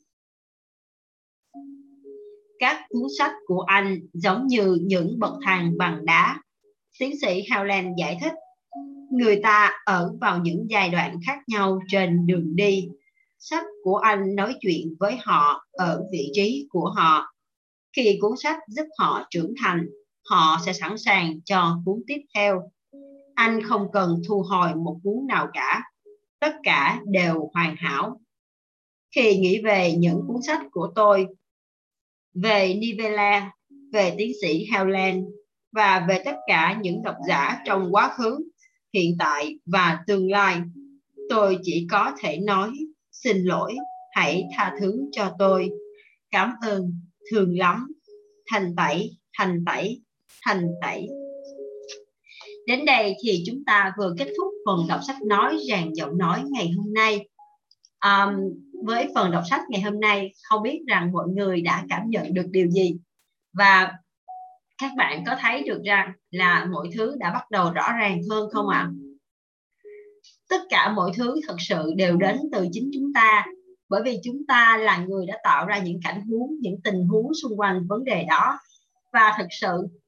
S1: Các cuốn sách của anh giống như những bậc thang bằng đá. Tiến sĩ Howland giải thích, người ta ở vào những giai đoạn khác nhau trên đường đi sách của anh nói chuyện với họ ở vị trí của họ. Khi cuốn sách giúp họ trưởng thành, họ sẽ sẵn sàng cho cuốn tiếp theo. Anh không cần thu hồi một cuốn nào cả. Tất cả đều hoàn hảo. Khi nghĩ về những cuốn sách của tôi, về Nivella, về tiến sĩ Howland và về tất cả những độc giả trong quá khứ, hiện tại và tương lai, tôi chỉ có thể nói xin lỗi hãy tha thứ cho tôi cảm ơn thương lắm thành tẩy thành tẩy thành tẩy đến đây thì chúng ta vừa kết thúc phần đọc sách nói ràng giọng nói ngày hôm nay um, với phần đọc sách ngày hôm nay không biết rằng mọi người đã cảm nhận được điều gì và các bạn có thấy được rằng là mọi thứ đã bắt đầu rõ ràng hơn không ạ? À? tất cả mọi thứ thật sự đều đến từ chính chúng ta bởi vì chúng ta là người đã tạo ra những cảnh huống những tình huống xung quanh vấn đề đó và thực sự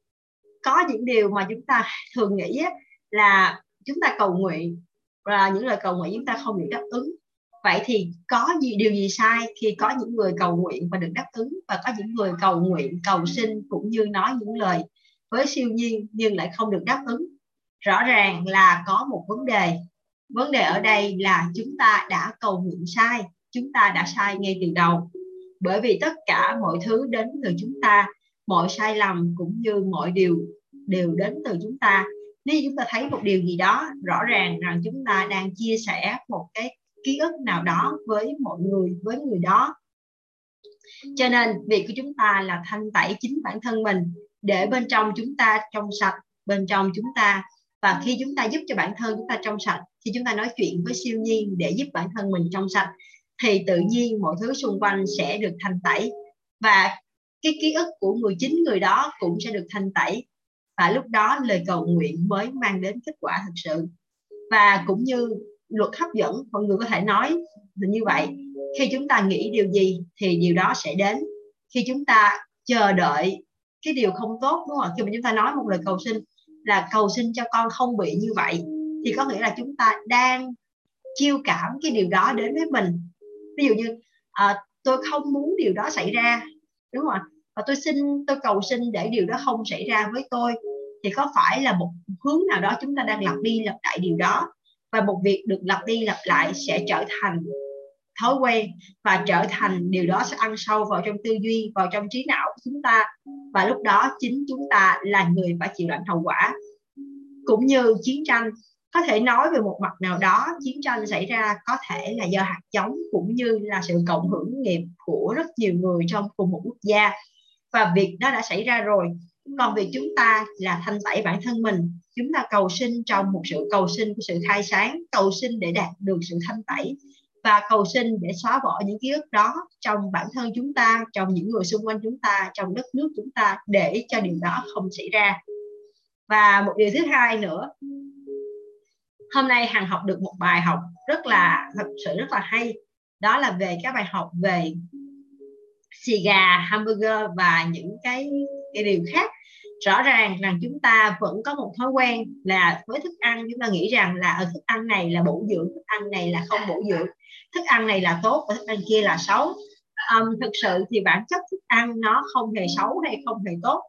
S1: có những điều mà chúng ta thường nghĩ là chúng ta cầu nguyện, và những lời cầu nguyện chúng ta không được đáp ứng. Vậy thì có gì, điều gì sai khi có những người cầu nguyện và được đáp ứng, và có những người cầu nguyện, cầu xin cũng như nói những lời với siêu nhiên nhưng lại không được đáp ứng? Rõ ràng là có một vấn đề. Vấn đề ở đây là chúng ta đã cầu nguyện sai, chúng ta đã sai ngay từ đầu. Bởi vì tất cả mọi thứ đến từ chúng ta mọi sai lầm cũng như mọi điều đều đến từ chúng ta. Nếu chúng ta thấy một điều gì đó, rõ ràng rằng chúng ta đang chia sẻ một cái ký ức nào đó với mọi người, với người đó. Cho nên, việc của chúng ta là thanh tẩy chính bản thân mình để bên trong chúng ta trong sạch, bên trong chúng ta. Và khi chúng ta giúp cho bản thân chúng ta trong sạch, khi chúng ta nói chuyện với siêu nhiên để giúp bản thân mình trong sạch, thì tự nhiên mọi thứ xung quanh sẽ được thanh tẩy. Và cái ký ức của 19 người đó cũng sẽ được thanh tẩy. Và lúc đó lời cầu nguyện mới mang đến kết quả thực sự. Và cũng như luật hấp dẫn mọi người có thể nói là như vậy. Khi chúng ta nghĩ điều gì thì điều đó sẽ đến. Khi chúng ta chờ đợi cái điều không tốt đúng không khi mà chúng ta nói một lời cầu xin là cầu xin cho con không bị như vậy thì có nghĩa là chúng ta đang chiêu cảm cái điều đó đến với mình. Ví dụ như à, tôi không muốn điều đó xảy ra đúng không ạ? Và tôi xin, tôi cầu xin để điều đó không xảy ra với tôi. Thì có phải là một hướng nào đó chúng ta đang lặp đi lặp lại điều đó? Và một việc được lặp đi lặp lại sẽ trở thành thói quen và trở thành điều đó sẽ ăn sâu vào trong tư duy, vào trong trí não của chúng ta. Và lúc đó chính chúng ta là người phải chịu lãnh hậu quả. Cũng như chiến tranh, có thể nói về một mặt nào đó, chiến tranh xảy ra có thể là do hạt giống cũng như là sự cộng hưởng nghiệp của rất nhiều người trong cùng một quốc gia và việc đó đã xảy ra rồi. Còn việc chúng ta là thanh tẩy bản thân mình. Chúng ta cầu sinh trong một sự cầu sinh của sự khai sáng, cầu sinh để đạt được sự thanh tẩy và cầu sinh để xóa bỏ những ký ức đó trong bản thân chúng ta, trong những người xung quanh chúng ta, trong đất nước chúng ta để cho điều đó không xảy ra. Và một điều thứ hai nữa, hôm nay hằng học được một bài học rất là, thật sự rất là hay. Đó là về các bài học về xì gà hamburger và những cái cái điều khác. Rõ ràng rằng chúng ta vẫn có một thói quen là với thức ăn chúng ta nghĩ rằng là ở thức ăn này là bổ dưỡng thức ăn này là không bổ dưỡng thức ăn này là tốt và thức ăn kia là xấu. Um, thực sự thì bản chất thức ăn nó không hề xấu hay không hề tốt.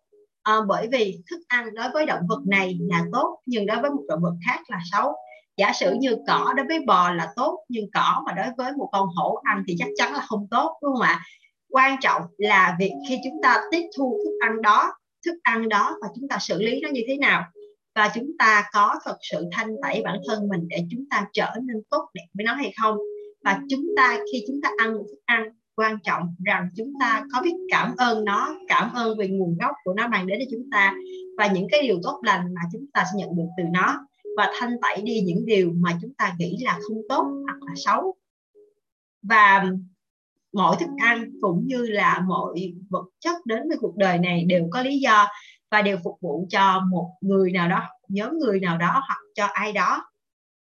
S1: Um, bởi vì thức ăn đối với động vật này là tốt nhưng đối với một động vật khác là xấu. Giả sử như cỏ đối với bò là tốt nhưng cỏ mà đối với một con hổ ăn thì chắc chắn là không tốt đúng không ạ? Quan trọng là việc khi chúng ta tiếp thu thức ăn đó, thức ăn đó và chúng ta xử lý nó như thế nào. Và chúng ta có thật sự thanh tẩy bản thân mình để chúng ta trở nên tốt đẹp với nó hay không. Và chúng ta, khi chúng ta ăn một thức ăn quan trọng rằng chúng ta có biết cảm ơn nó, cảm ơn về nguồn gốc của nó mang đến cho chúng ta. Và những cái điều tốt lành mà chúng ta sẽ nhận được từ nó. Và thanh tẩy đi những điều mà chúng ta nghĩ là không tốt hoặc là xấu. Và mọi thức ăn cũng như là mọi vật chất đến với cuộc đời này đều có lý do và đều phục vụ cho một người nào đó nhóm người nào đó hoặc cho ai đó.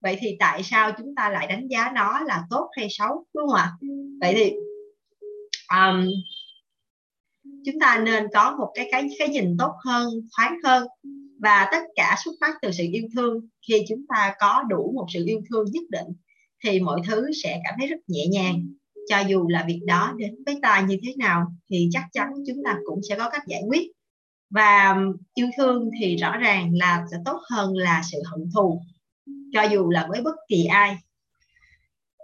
S1: Vậy thì tại sao chúng ta lại đánh giá nó là tốt hay xấu đúng không ạ? Vậy thì um, chúng ta nên có một cái cái cái nhìn tốt hơn thoáng hơn và tất cả xuất phát từ sự yêu thương. Khi chúng ta có đủ một sự yêu thương nhất định thì mọi thứ sẽ cảm thấy rất nhẹ nhàng cho dù là việc đó đến với ta như thế nào, thì chắc chắn chúng ta cũng sẽ có cách giải quyết. Và yêu thương thì rõ ràng là sẽ tốt hơn là sự hận thù, cho dù là với bất kỳ ai.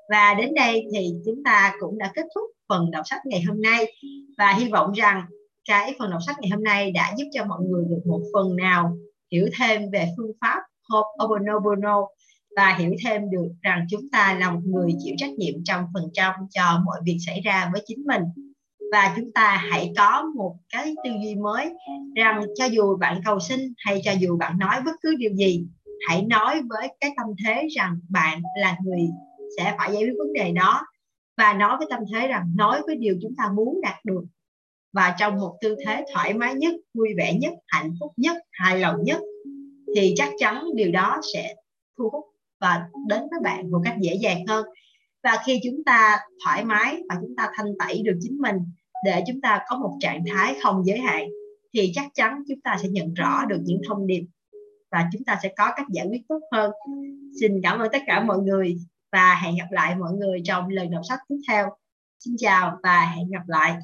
S1: Và đến đây thì chúng ta cũng đã kết thúc phần đọc sách ngày hôm nay. Và hy vọng rằng cái phần đọc sách ngày hôm nay đã giúp cho mọi người được một phần nào hiểu thêm về phương pháp Hope Obonobono và hiểu thêm được rằng chúng ta là một người chịu trách nhiệm trăm phần trăm cho mọi việc xảy ra với chính mình. Và chúng ta hãy có một cái tư duy mới rằng cho dù bạn cầu xin hay cho dù bạn nói bất cứ điều gì, hãy nói với cái tâm thế rằng bạn là người sẽ phải giải quyết vấn đề đó và nói với tâm thế rằng nói với điều chúng ta muốn đạt được. Và trong một tư thế thoải mái nhất, vui vẻ nhất, hạnh phúc nhất, hài lòng nhất thì chắc chắn điều đó sẽ thu hút và đến với bạn một cách dễ dàng hơn. Và khi chúng ta thoải mái và chúng ta thanh tẩy được chính mình để chúng ta có một trạng thái không giới hạn, thì chắc chắn chúng ta sẽ nhận rõ được những thông điệp và chúng ta sẽ có cách giải quyết tốt hơn. Xin cảm ơn tất cả mọi người và hẹn gặp lại mọi người trong lần đọc sách tiếp theo. Xin chào và hẹn gặp lại.